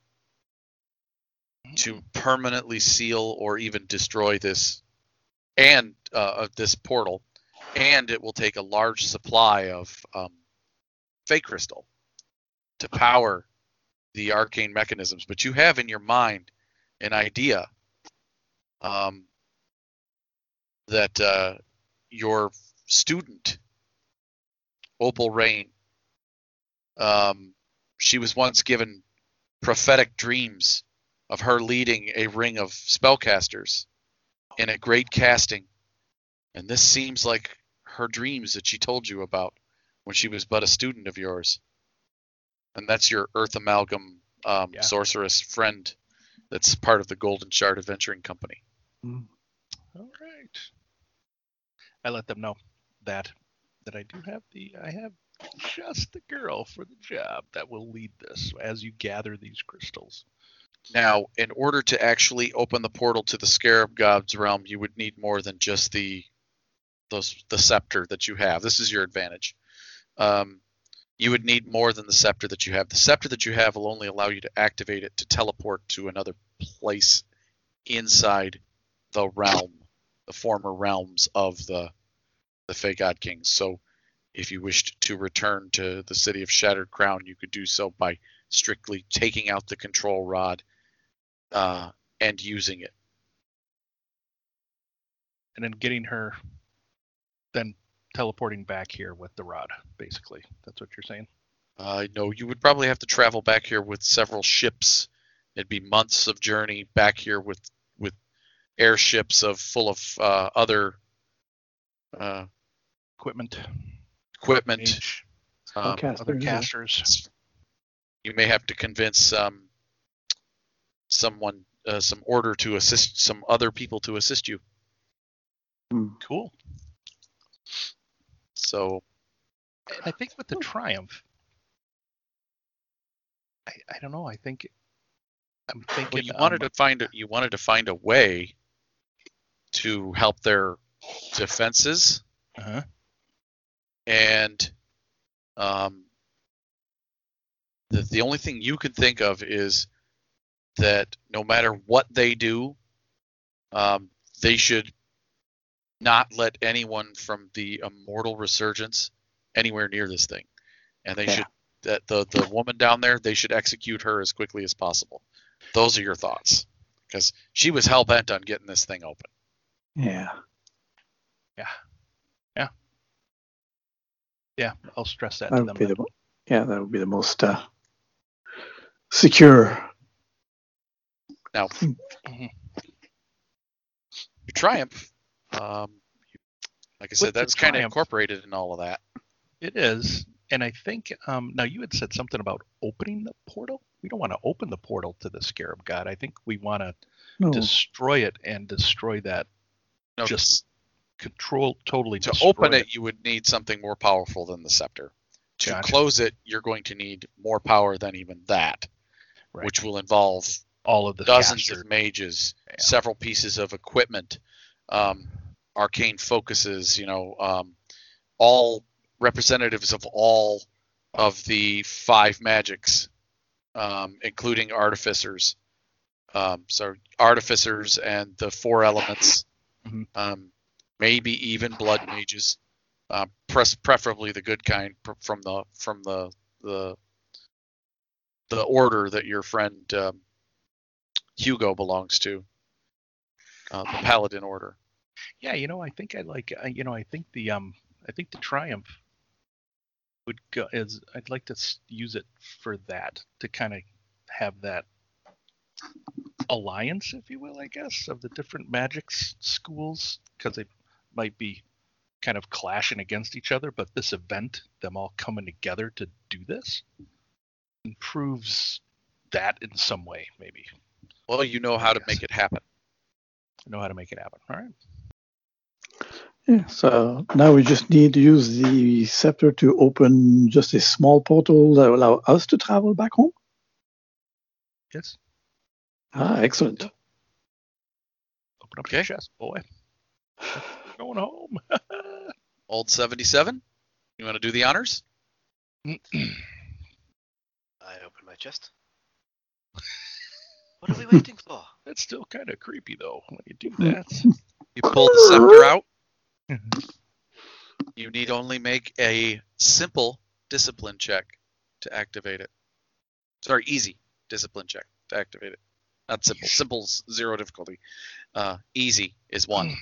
to permanently seal or even destroy this and uh, of this portal, and it will take a large supply of um, fake crystal to power the arcane mechanisms. But you have in your mind an idea um, that uh, your student, Opal Rain, um, she was once given prophetic dreams of her leading a ring of spellcasters in a great casting. And this seems like her dreams that she told you about when she was but a student of yours. And that's your Earth Amalgam um, Yeah. sorceress friend that's part of the Golden Shard Adventuring Company. All right. I let them know that that I do have the I have just the girl for the job that will lead this as you gather these crystals. Now, in order to actually open the portal to the Scarab God's realm, you would need more than just the those the scepter that you have. This is your advantage. Um, you would need more than the scepter that you have. The scepter that you have will only allow you to activate it to teleport to another place inside the realm, the former realms of the the Fey God Kings. So, if you wished to return to the city of Shattered Crown, you could do so by strictly taking out the control rod uh, and using it. And then getting her then teleporting back here with the rod, basically. That's what you're saying. Uh, no, you would probably have to travel back here with several ships. It'd be months of journey back here with with airships of full of uh, other uh, Equipment, equipment. Um, Okay. other Casters, yeah. you may have to convince um, someone, uh, some order to assist, some other people to assist you. Cool. So And I think with the triumph, I, I don't know. I think I'm thinking well, you wanted um, to find a, you wanted to find a way to help their defenses uh-huh. and um, the, the only thing you can think of is that no matter what they do, um, they should not let anyone from the immortal resurgence anywhere near this thing, and they Yeah. should that the the woman down there they should execute her as quickly as possible. Those are your thoughts, because she was hell bent on getting this thing open. Yeah. Yeah, Yeah. Yeah. I'll stress that That to would them. be the yeah, that would be the most uh, secure. Now, Mhm. your triumph, um, like I said, With that's kind of incorporated in all of that. It is, and I think um, now you had said something about opening the portal. We don't want to open the portal to the Scarab God. I think we want to No, destroy it and destroy that. No, Just Control totally. to open it, you would need something more powerful than the scepter. To Gotcha. close it, you're going to need more power than even that, Right. which will involve all of the dozens of mages, Yeah. several pieces of equipment, um, arcane focuses, you know, um, all representatives of all of the five magics, um, including artificers. Um, so artificers and the four elements, Mhm. um, maybe even blood mages, uh, pres- preferably the good kind pr- from the from the the the order that your friend um, Hugo belongs to, uh, the Paladin Order. Yeah, you know, I think I like. I- You know, I think the um, I think the Triumph would go is. I'd like to use it for that to kind of have that alliance, if you will, I guess, of the different magic s- schools, because they might be kind of clashing against each other, but this event, them all coming together to do this, improves that in some way, maybe. Well, you know how to make it happen. I know how to make it happen. All right. Yeah, so now we just need to use the scepter to open just a small portal that will allow us to travel back home. Yes. Ah, excellent. Open up Okay. your chest, boy. Going home. *laughs* Old 77, you want to do the honors? *clears throat* I open my chest. *laughs* What are we waiting for? That's still kind of creepy, though, when you do *laughs* that. You pull the scepter out. You need only make a simple discipline check to activate it. Sorry, easy discipline check to activate it. Not simple. Simple's zero difficulty. Uh, easy is one.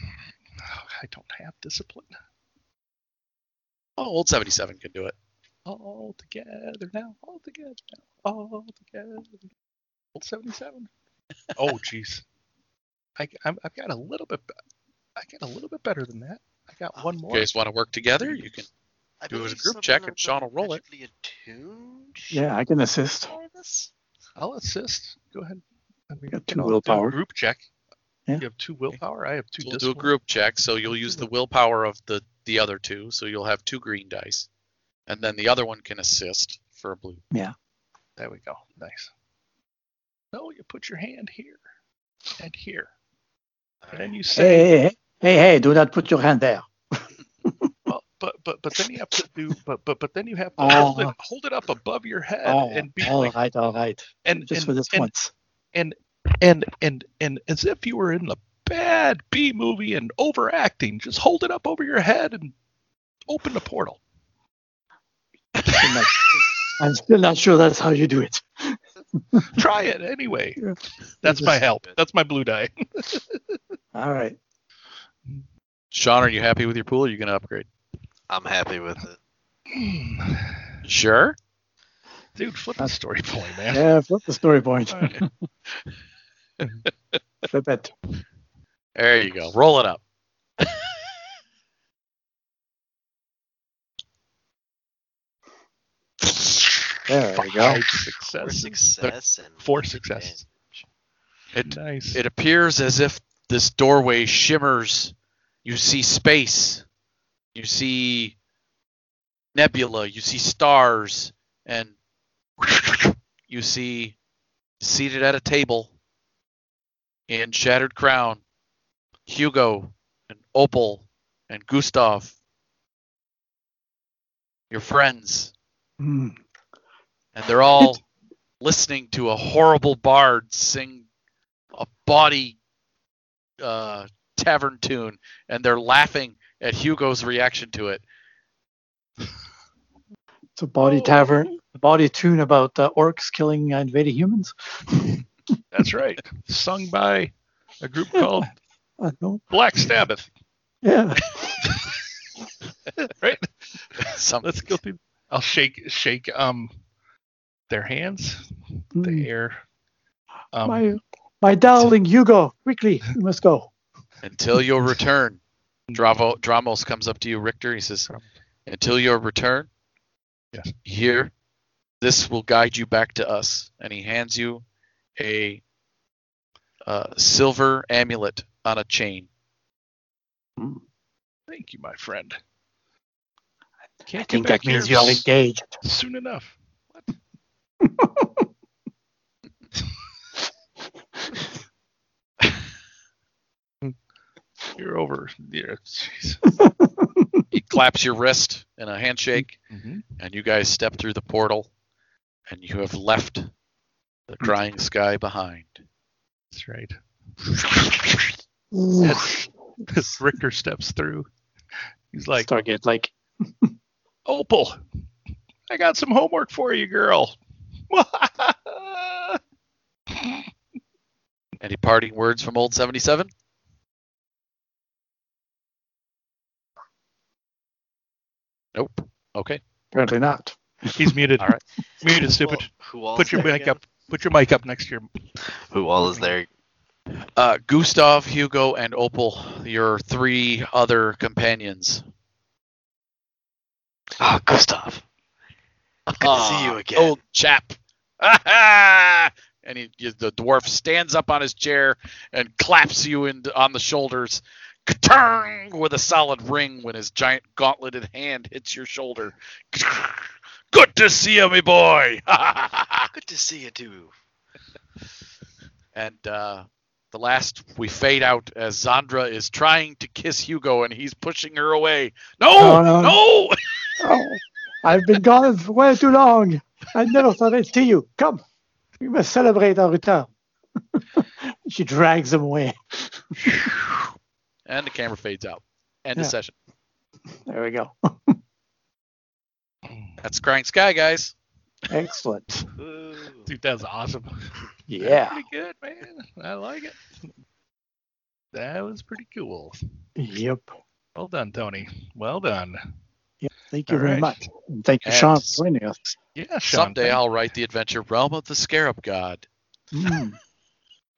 I don't have discipline. Oh, old 77 can do it. All together now. All together now. All together. Old 77. *laughs* oh, jeez. I, I'm, I've got a little bit. I got a little bit better than that. I got one more. You guys want to work together? You can. I Do it as a group check and Sean will roll it. attuned? Yeah, I can assist. I'll assist. Go ahead. And we Got two all do willpower. Group check. Yeah. You have two willpower. I have 2 We'll do a group check, so you'll use the willpower of the the other two, so you'll have two green dice, and then the other one can assist for a blue. Yeah. There we go. Nice. No, you put your hand here and here, and then you say, Hey, hey, hey, hey, hey, do not put your hand there. *laughs* well, but but but then you have to do, but but but then you have to Oh. hold it hold it up above your head Oh, and be all like, right, all right. and Just and, for this and, once. And and and and as if you were in the bad B movie and overacting, just hold it up over your head and open the portal. I'm still not sure that's how you do it. *laughs* Try it anyway. Yeah. That's my help. That's my blue die. *laughs* All right. Sean, are you happy with your pool? Or are you going to upgrade? I'm happy with it. Sure. Dude, flip the story point, man. Yeah, flip the story point. Okay. *laughs* Flip it. There you go. Roll it up. There we go. Five For successes. success Four one successes. It Nice. it appears as if this doorway shimmers. You see space. You see nebula. You see stars, and you see seated at a table in Shattered Crown, Hugo and Opal and Gustav. Your friends, Hmm. and they're all listening to a horrible bard sing a body uh, tavern tune, and they're laughing at Hugo's reaction to it. It's a body tavern, a body tune about uh, orcs killing invading humans. *laughs* That's right. Sung by a group *laughs* called I know. Black Sabbath. Yeah. *laughs* Right? Some, Let's go through. I'll shake shake um their hands, the Hmm. air. Um, my my darling Hugo, quickly, you must go. until your return. Dravo, Dramos comes up to you, Richter. He says, "Until your return, Yes. here, this will guide you back to us." And he hands you a uh, silver amulet on a chain. Thank you, my friend. I Can't think that means here you're engaged. soon enough. What? *laughs* You're over. Yeah, jeez. *laughs* He claps your wrist in a handshake, Mhm. and you guys step through the portal, and you have left the crying sky behind. That's right. Oof. As Richter steps through, he's like, Stargate, like, *laughs* Opal, I got some homework for you, girl. *laughs* Any parting words from Old 77? Nope. Okay. apparently not. He's muted. All right. Muted, Who stupid. Who all Put your mic again? up. Put your mic up next to your. Who all is there? Uh, Gustav, Hugo, and Opal, your three other companions. Oh, Gustav. Good to see you Ah, again. Old chap. *laughs* and he, the dwarf stands up on his chair and claps you in, on the shoulders. Ka-turn! With a solid ring when his giant gauntleted hand hits your shoulder. Good to see you, me boy. *laughs* Good to see you too. and uh, the last we fade out as Zandra is trying to kiss Hugo and he's pushing her away. No, No, no, no. Oh, I've been gone for way too long. I never thought I'd see you. Come, we must celebrate our return. *laughs* she drags him away. and the camera fades out. End of session. There we go. *laughs* That's Crying Sky, guys. Excellent. Ooh. Dude, that's awesome. Yeah. Pretty good, man. I like it. That was pretty cool. Yep. Well done, Tony. Well done. Yep. Thank you All very right. much. And thank you, And Sean, for joining us. Yeah, Sean. Someday thank- I'll write the adventure Realm of the Scarab God. Mm,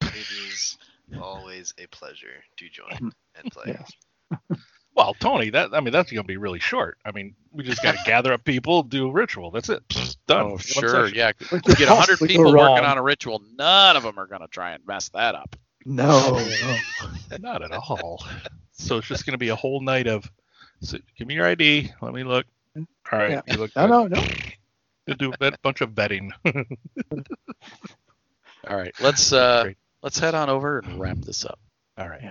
It is always a pleasure to join *laughs* and play. yes. *laughs* Well, Tony, that I mean that's gonna be really short. I mean, we just gotta *laughs* gather up people, do a ritual. That's it. Pfft, Done. Oh, One sure. session. Yeah. What We get 100 people working on a ritual. None of them are going to try and mess that up. No. *laughs* no. Not at all. So it's just gonna be a whole night of. So give me your ID. Let me look. All right, Yeah. you look. No, good. no, no. We'll do a bit- bunch of betting. *laughs* All right. Let's uh Great. let's head on over and wrap this up. all right.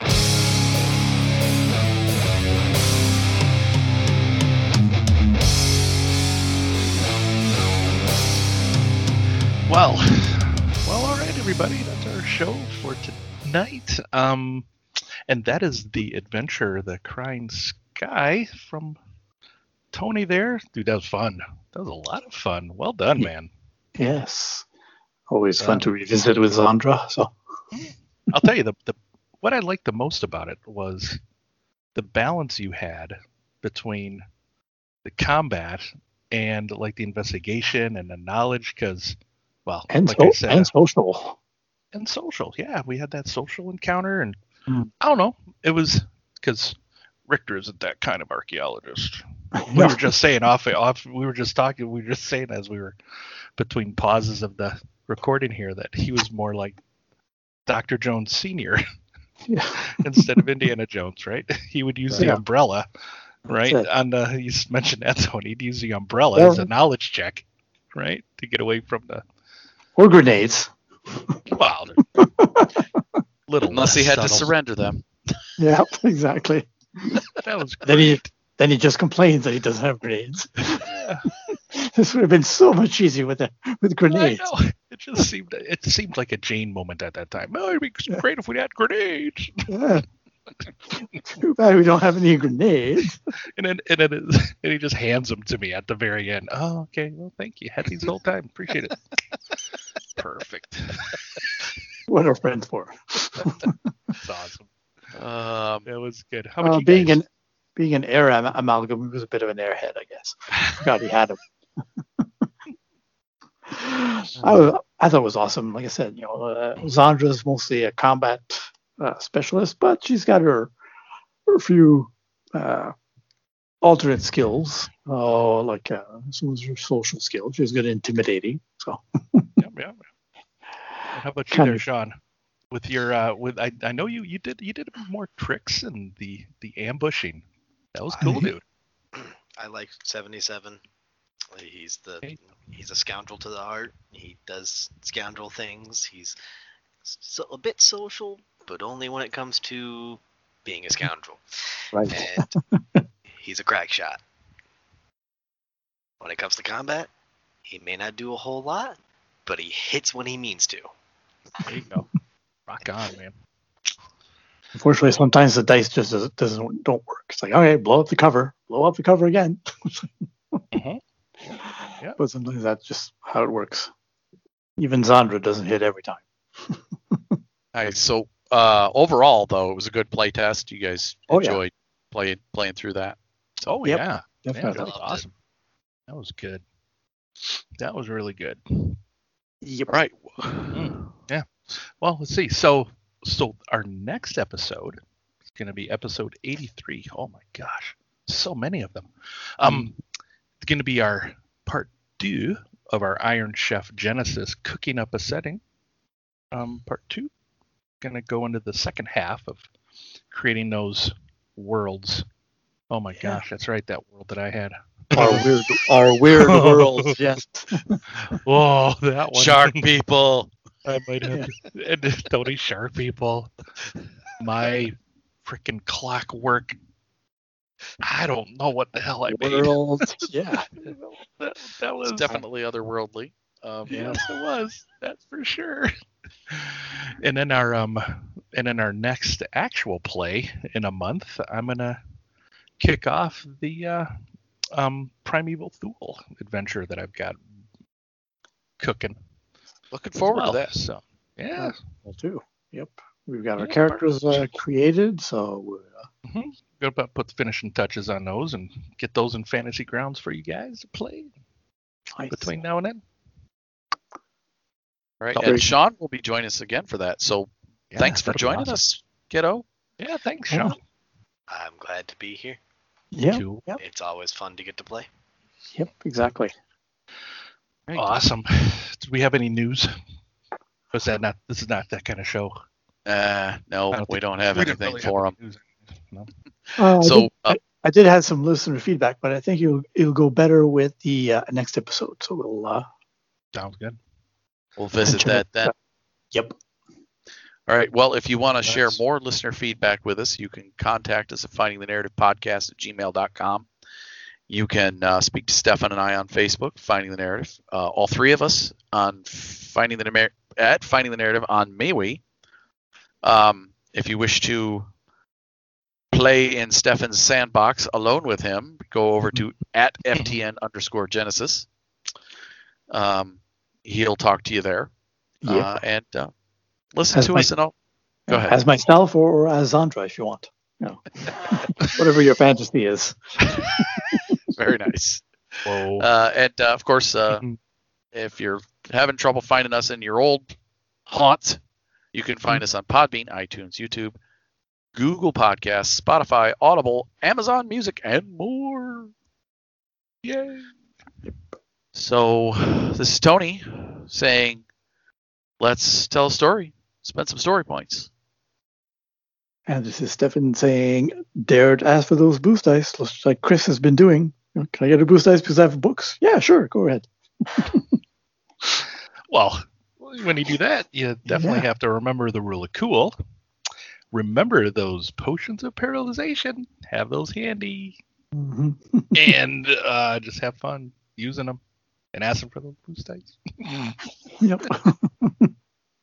Yeah. Well, well, all right, everybody. That's our show for tonight. Um, and that is the adventure, the Crying Sky from Tony. There, dude, that was fun. That was a lot of fun. Well done, man. Yes. Always fun to revisit with Zandra. So *laughs* I'll tell you the the what I liked the most about it was the balance you had between the combat and like the investigation and the knowledge because well and, like so, said and social. and social yeah we had that social encounter and Mm. I don't know it was because Richter isn't that kind of archaeologist *laughs* we were just saying off off we were just talking we were just saying as we were between pauses of the recording here that he was more like Dr. Jones senior *laughs* Yeah. instead of Indiana Jones, right? *laughs* He would use the Yeah. umbrella, right? On the you mentioned that Tony, he'd use the umbrella Yeah. as a knowledge check, right? To get away from the Or grenades. well, they're *laughs* little Unless he less had to surrender them. Yeah, *laughs* exactly. *laughs* That was Then he then he just complains that he doesn't have grenades. Yeah, this would have been so much easier with the with I grenades. know. It just seemed it seemed like a Jane moment at that time. Oh, it'd be Yeah. great if we had grenades. Yeah. *laughs* Too bad we don't have any grenades. *laughs* And then and then it, *laughs* and he just hands them to me at the very end. Oh, okay. Well, thank you. Had these the whole time. Appreciate it. Perfect. What are friends for? It's awesome. Um, That was good. How about Uh, being guys? an being an air am- amalgam, he was a bit of an airhead, I guess. Forgot he had him. I, was, I thought it was awesome. Like I said, you know, uh, Zandra's mostly a combat uh, specialist, but she's got her her few uh, alternate skills. Oh, like uh, some of her social skills. She's good at intimidating. So Yep, yep. yep. How about you Kind there, of- Sean? With your uh with I, I know you you did you did more tricks and the the ambushing. That was cool, I- dude. I like 77. He's the Hey. he's a scoundrel to the heart. He does scoundrel things. He's so, a bit social, but only when it comes to being a scoundrel. right. And *laughs* he's a crack shot. When it comes to combat, he may not do a whole lot, but he hits when he means to. There you go. Rock on, man. Unfortunately, sometimes the dice just doesn't, doesn't don't work. It's like, okay, blow up the cover, blow up the cover again. *laughs* Mhm. Yeah. But sometimes that's just how it works. Even Zandra doesn't hit every time. *laughs* All right, So uh, overall, though, it was a good play test. You guys Oh, yeah. enjoyed playing playing through that. Oh Yep, yeah. Yeah, that Definitely. was Loved it. awesome. That was good. That was really good. Yep. All right. Mm, yeah. Well, let's see. So so our next episode is going to be episode 83. Oh my gosh. So many of them. Um, it's going to be our part two of our Iron Chef Genesys cooking up a setting. Um, part two. Going to go into the second half of creating those worlds. Oh my Yeah. gosh, that's right, that world that I had. Our *laughs* weird, our weird *laughs* worlds. Yes. *laughs* Oh, that one. Shark people. I might have to, and Tony Shark people. My freaking clockwork. I don't know what the hell I made. Worlds. Yeah. That, that was It's definitely otherworldly. Um, yes, it was. That's for sure. *laughs* And then our um, and then our next actual play in a month, I'm gonna kick off the uh, um Primeval Thule adventure that I've got cooking. Looking forward well. to that. So yeah, Well, too. Yep. We've got our characters uh, created, so we're uh, gonna put- put the finishing touches on those and get those in fantasy grounds for you guys to play nice. between now and then. Right. Oh, And Sean will be joining us again for that. So Yeah, thanks for joining awesome. us, kiddo. Yeah, thanks, Sean. I'm glad to be here. Yeah. Cool. Yep. It's always fun to get to play. Yep. Exactly. Great. Awesome. Do we have any news? Was that not? This is not that kind of show. Uh, no, don't we don't have We anything really for have them. No. Uh, I So, did- uh, I, I did have some listener feedback, but I think it'll it'll go better with the uh, next episode. So we'll. Uh, Sounds good. We'll visit that *laughs* then. yep. All right. Well, if you want to share more listener feedback with us, you can contact us at finding the narrative podcast at gmail.com. You can uh, speak to Stefan and I on Facebook, Finding the Narrative. Uh, all three of us on Finding the Nar- at Finding the Narrative on MeWe. Um, if you wish to play in Stefan's sandbox alone with him, go over to *laughs* at FTN underscore Genesys. Um, he'll talk to you there. Yep. Uh, and uh, listen As to my- us and all. Go ahead. As myself or, or as Zandra, if you want. You know, *laughs* whatever your fantasy is. *laughs* Very nice. Whoa. Uh, and uh, of course, uh, Mhm. if you're having trouble finding us in your old haunt, you can find us on Podbean, iTunes, YouTube, Google Podcasts, Spotify, Audible, Amazon Music, and more. Yay! So this is Tony saying, "Let's tell a story. Spend some story points." And this is Stefan saying, dare to ask for those boost dice, looks like Chris has been doing. Can I get a boost dice because I have books? Yeah, sure. Go ahead. *laughs* well, when you do that, you definitely Yeah. have to remember the rule of cool. Remember those potions of paralyzation. Have those handy, hmm *laughs* and uh, just have fun using them and asking for those boost dice. Yep.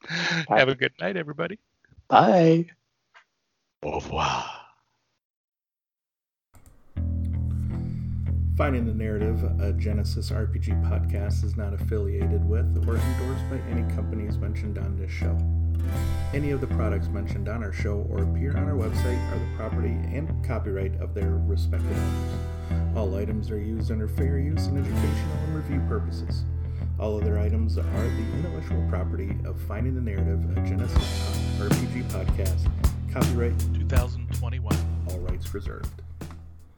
*laughs* have a good night, everybody. Bye. Au revoir. Finding the Narrative, a Genesys RPG podcast, is not affiliated with or endorsed by any companies mentioned on this show. Any of the products mentioned on our show or appear on our website are the property and copyright of their respective owners. All items are used under fair use and educational and review purposes. All other items are the intellectual property of Finding the Narrative, a Genesys RPG podcast. Copyright, 2021. all rights reserved.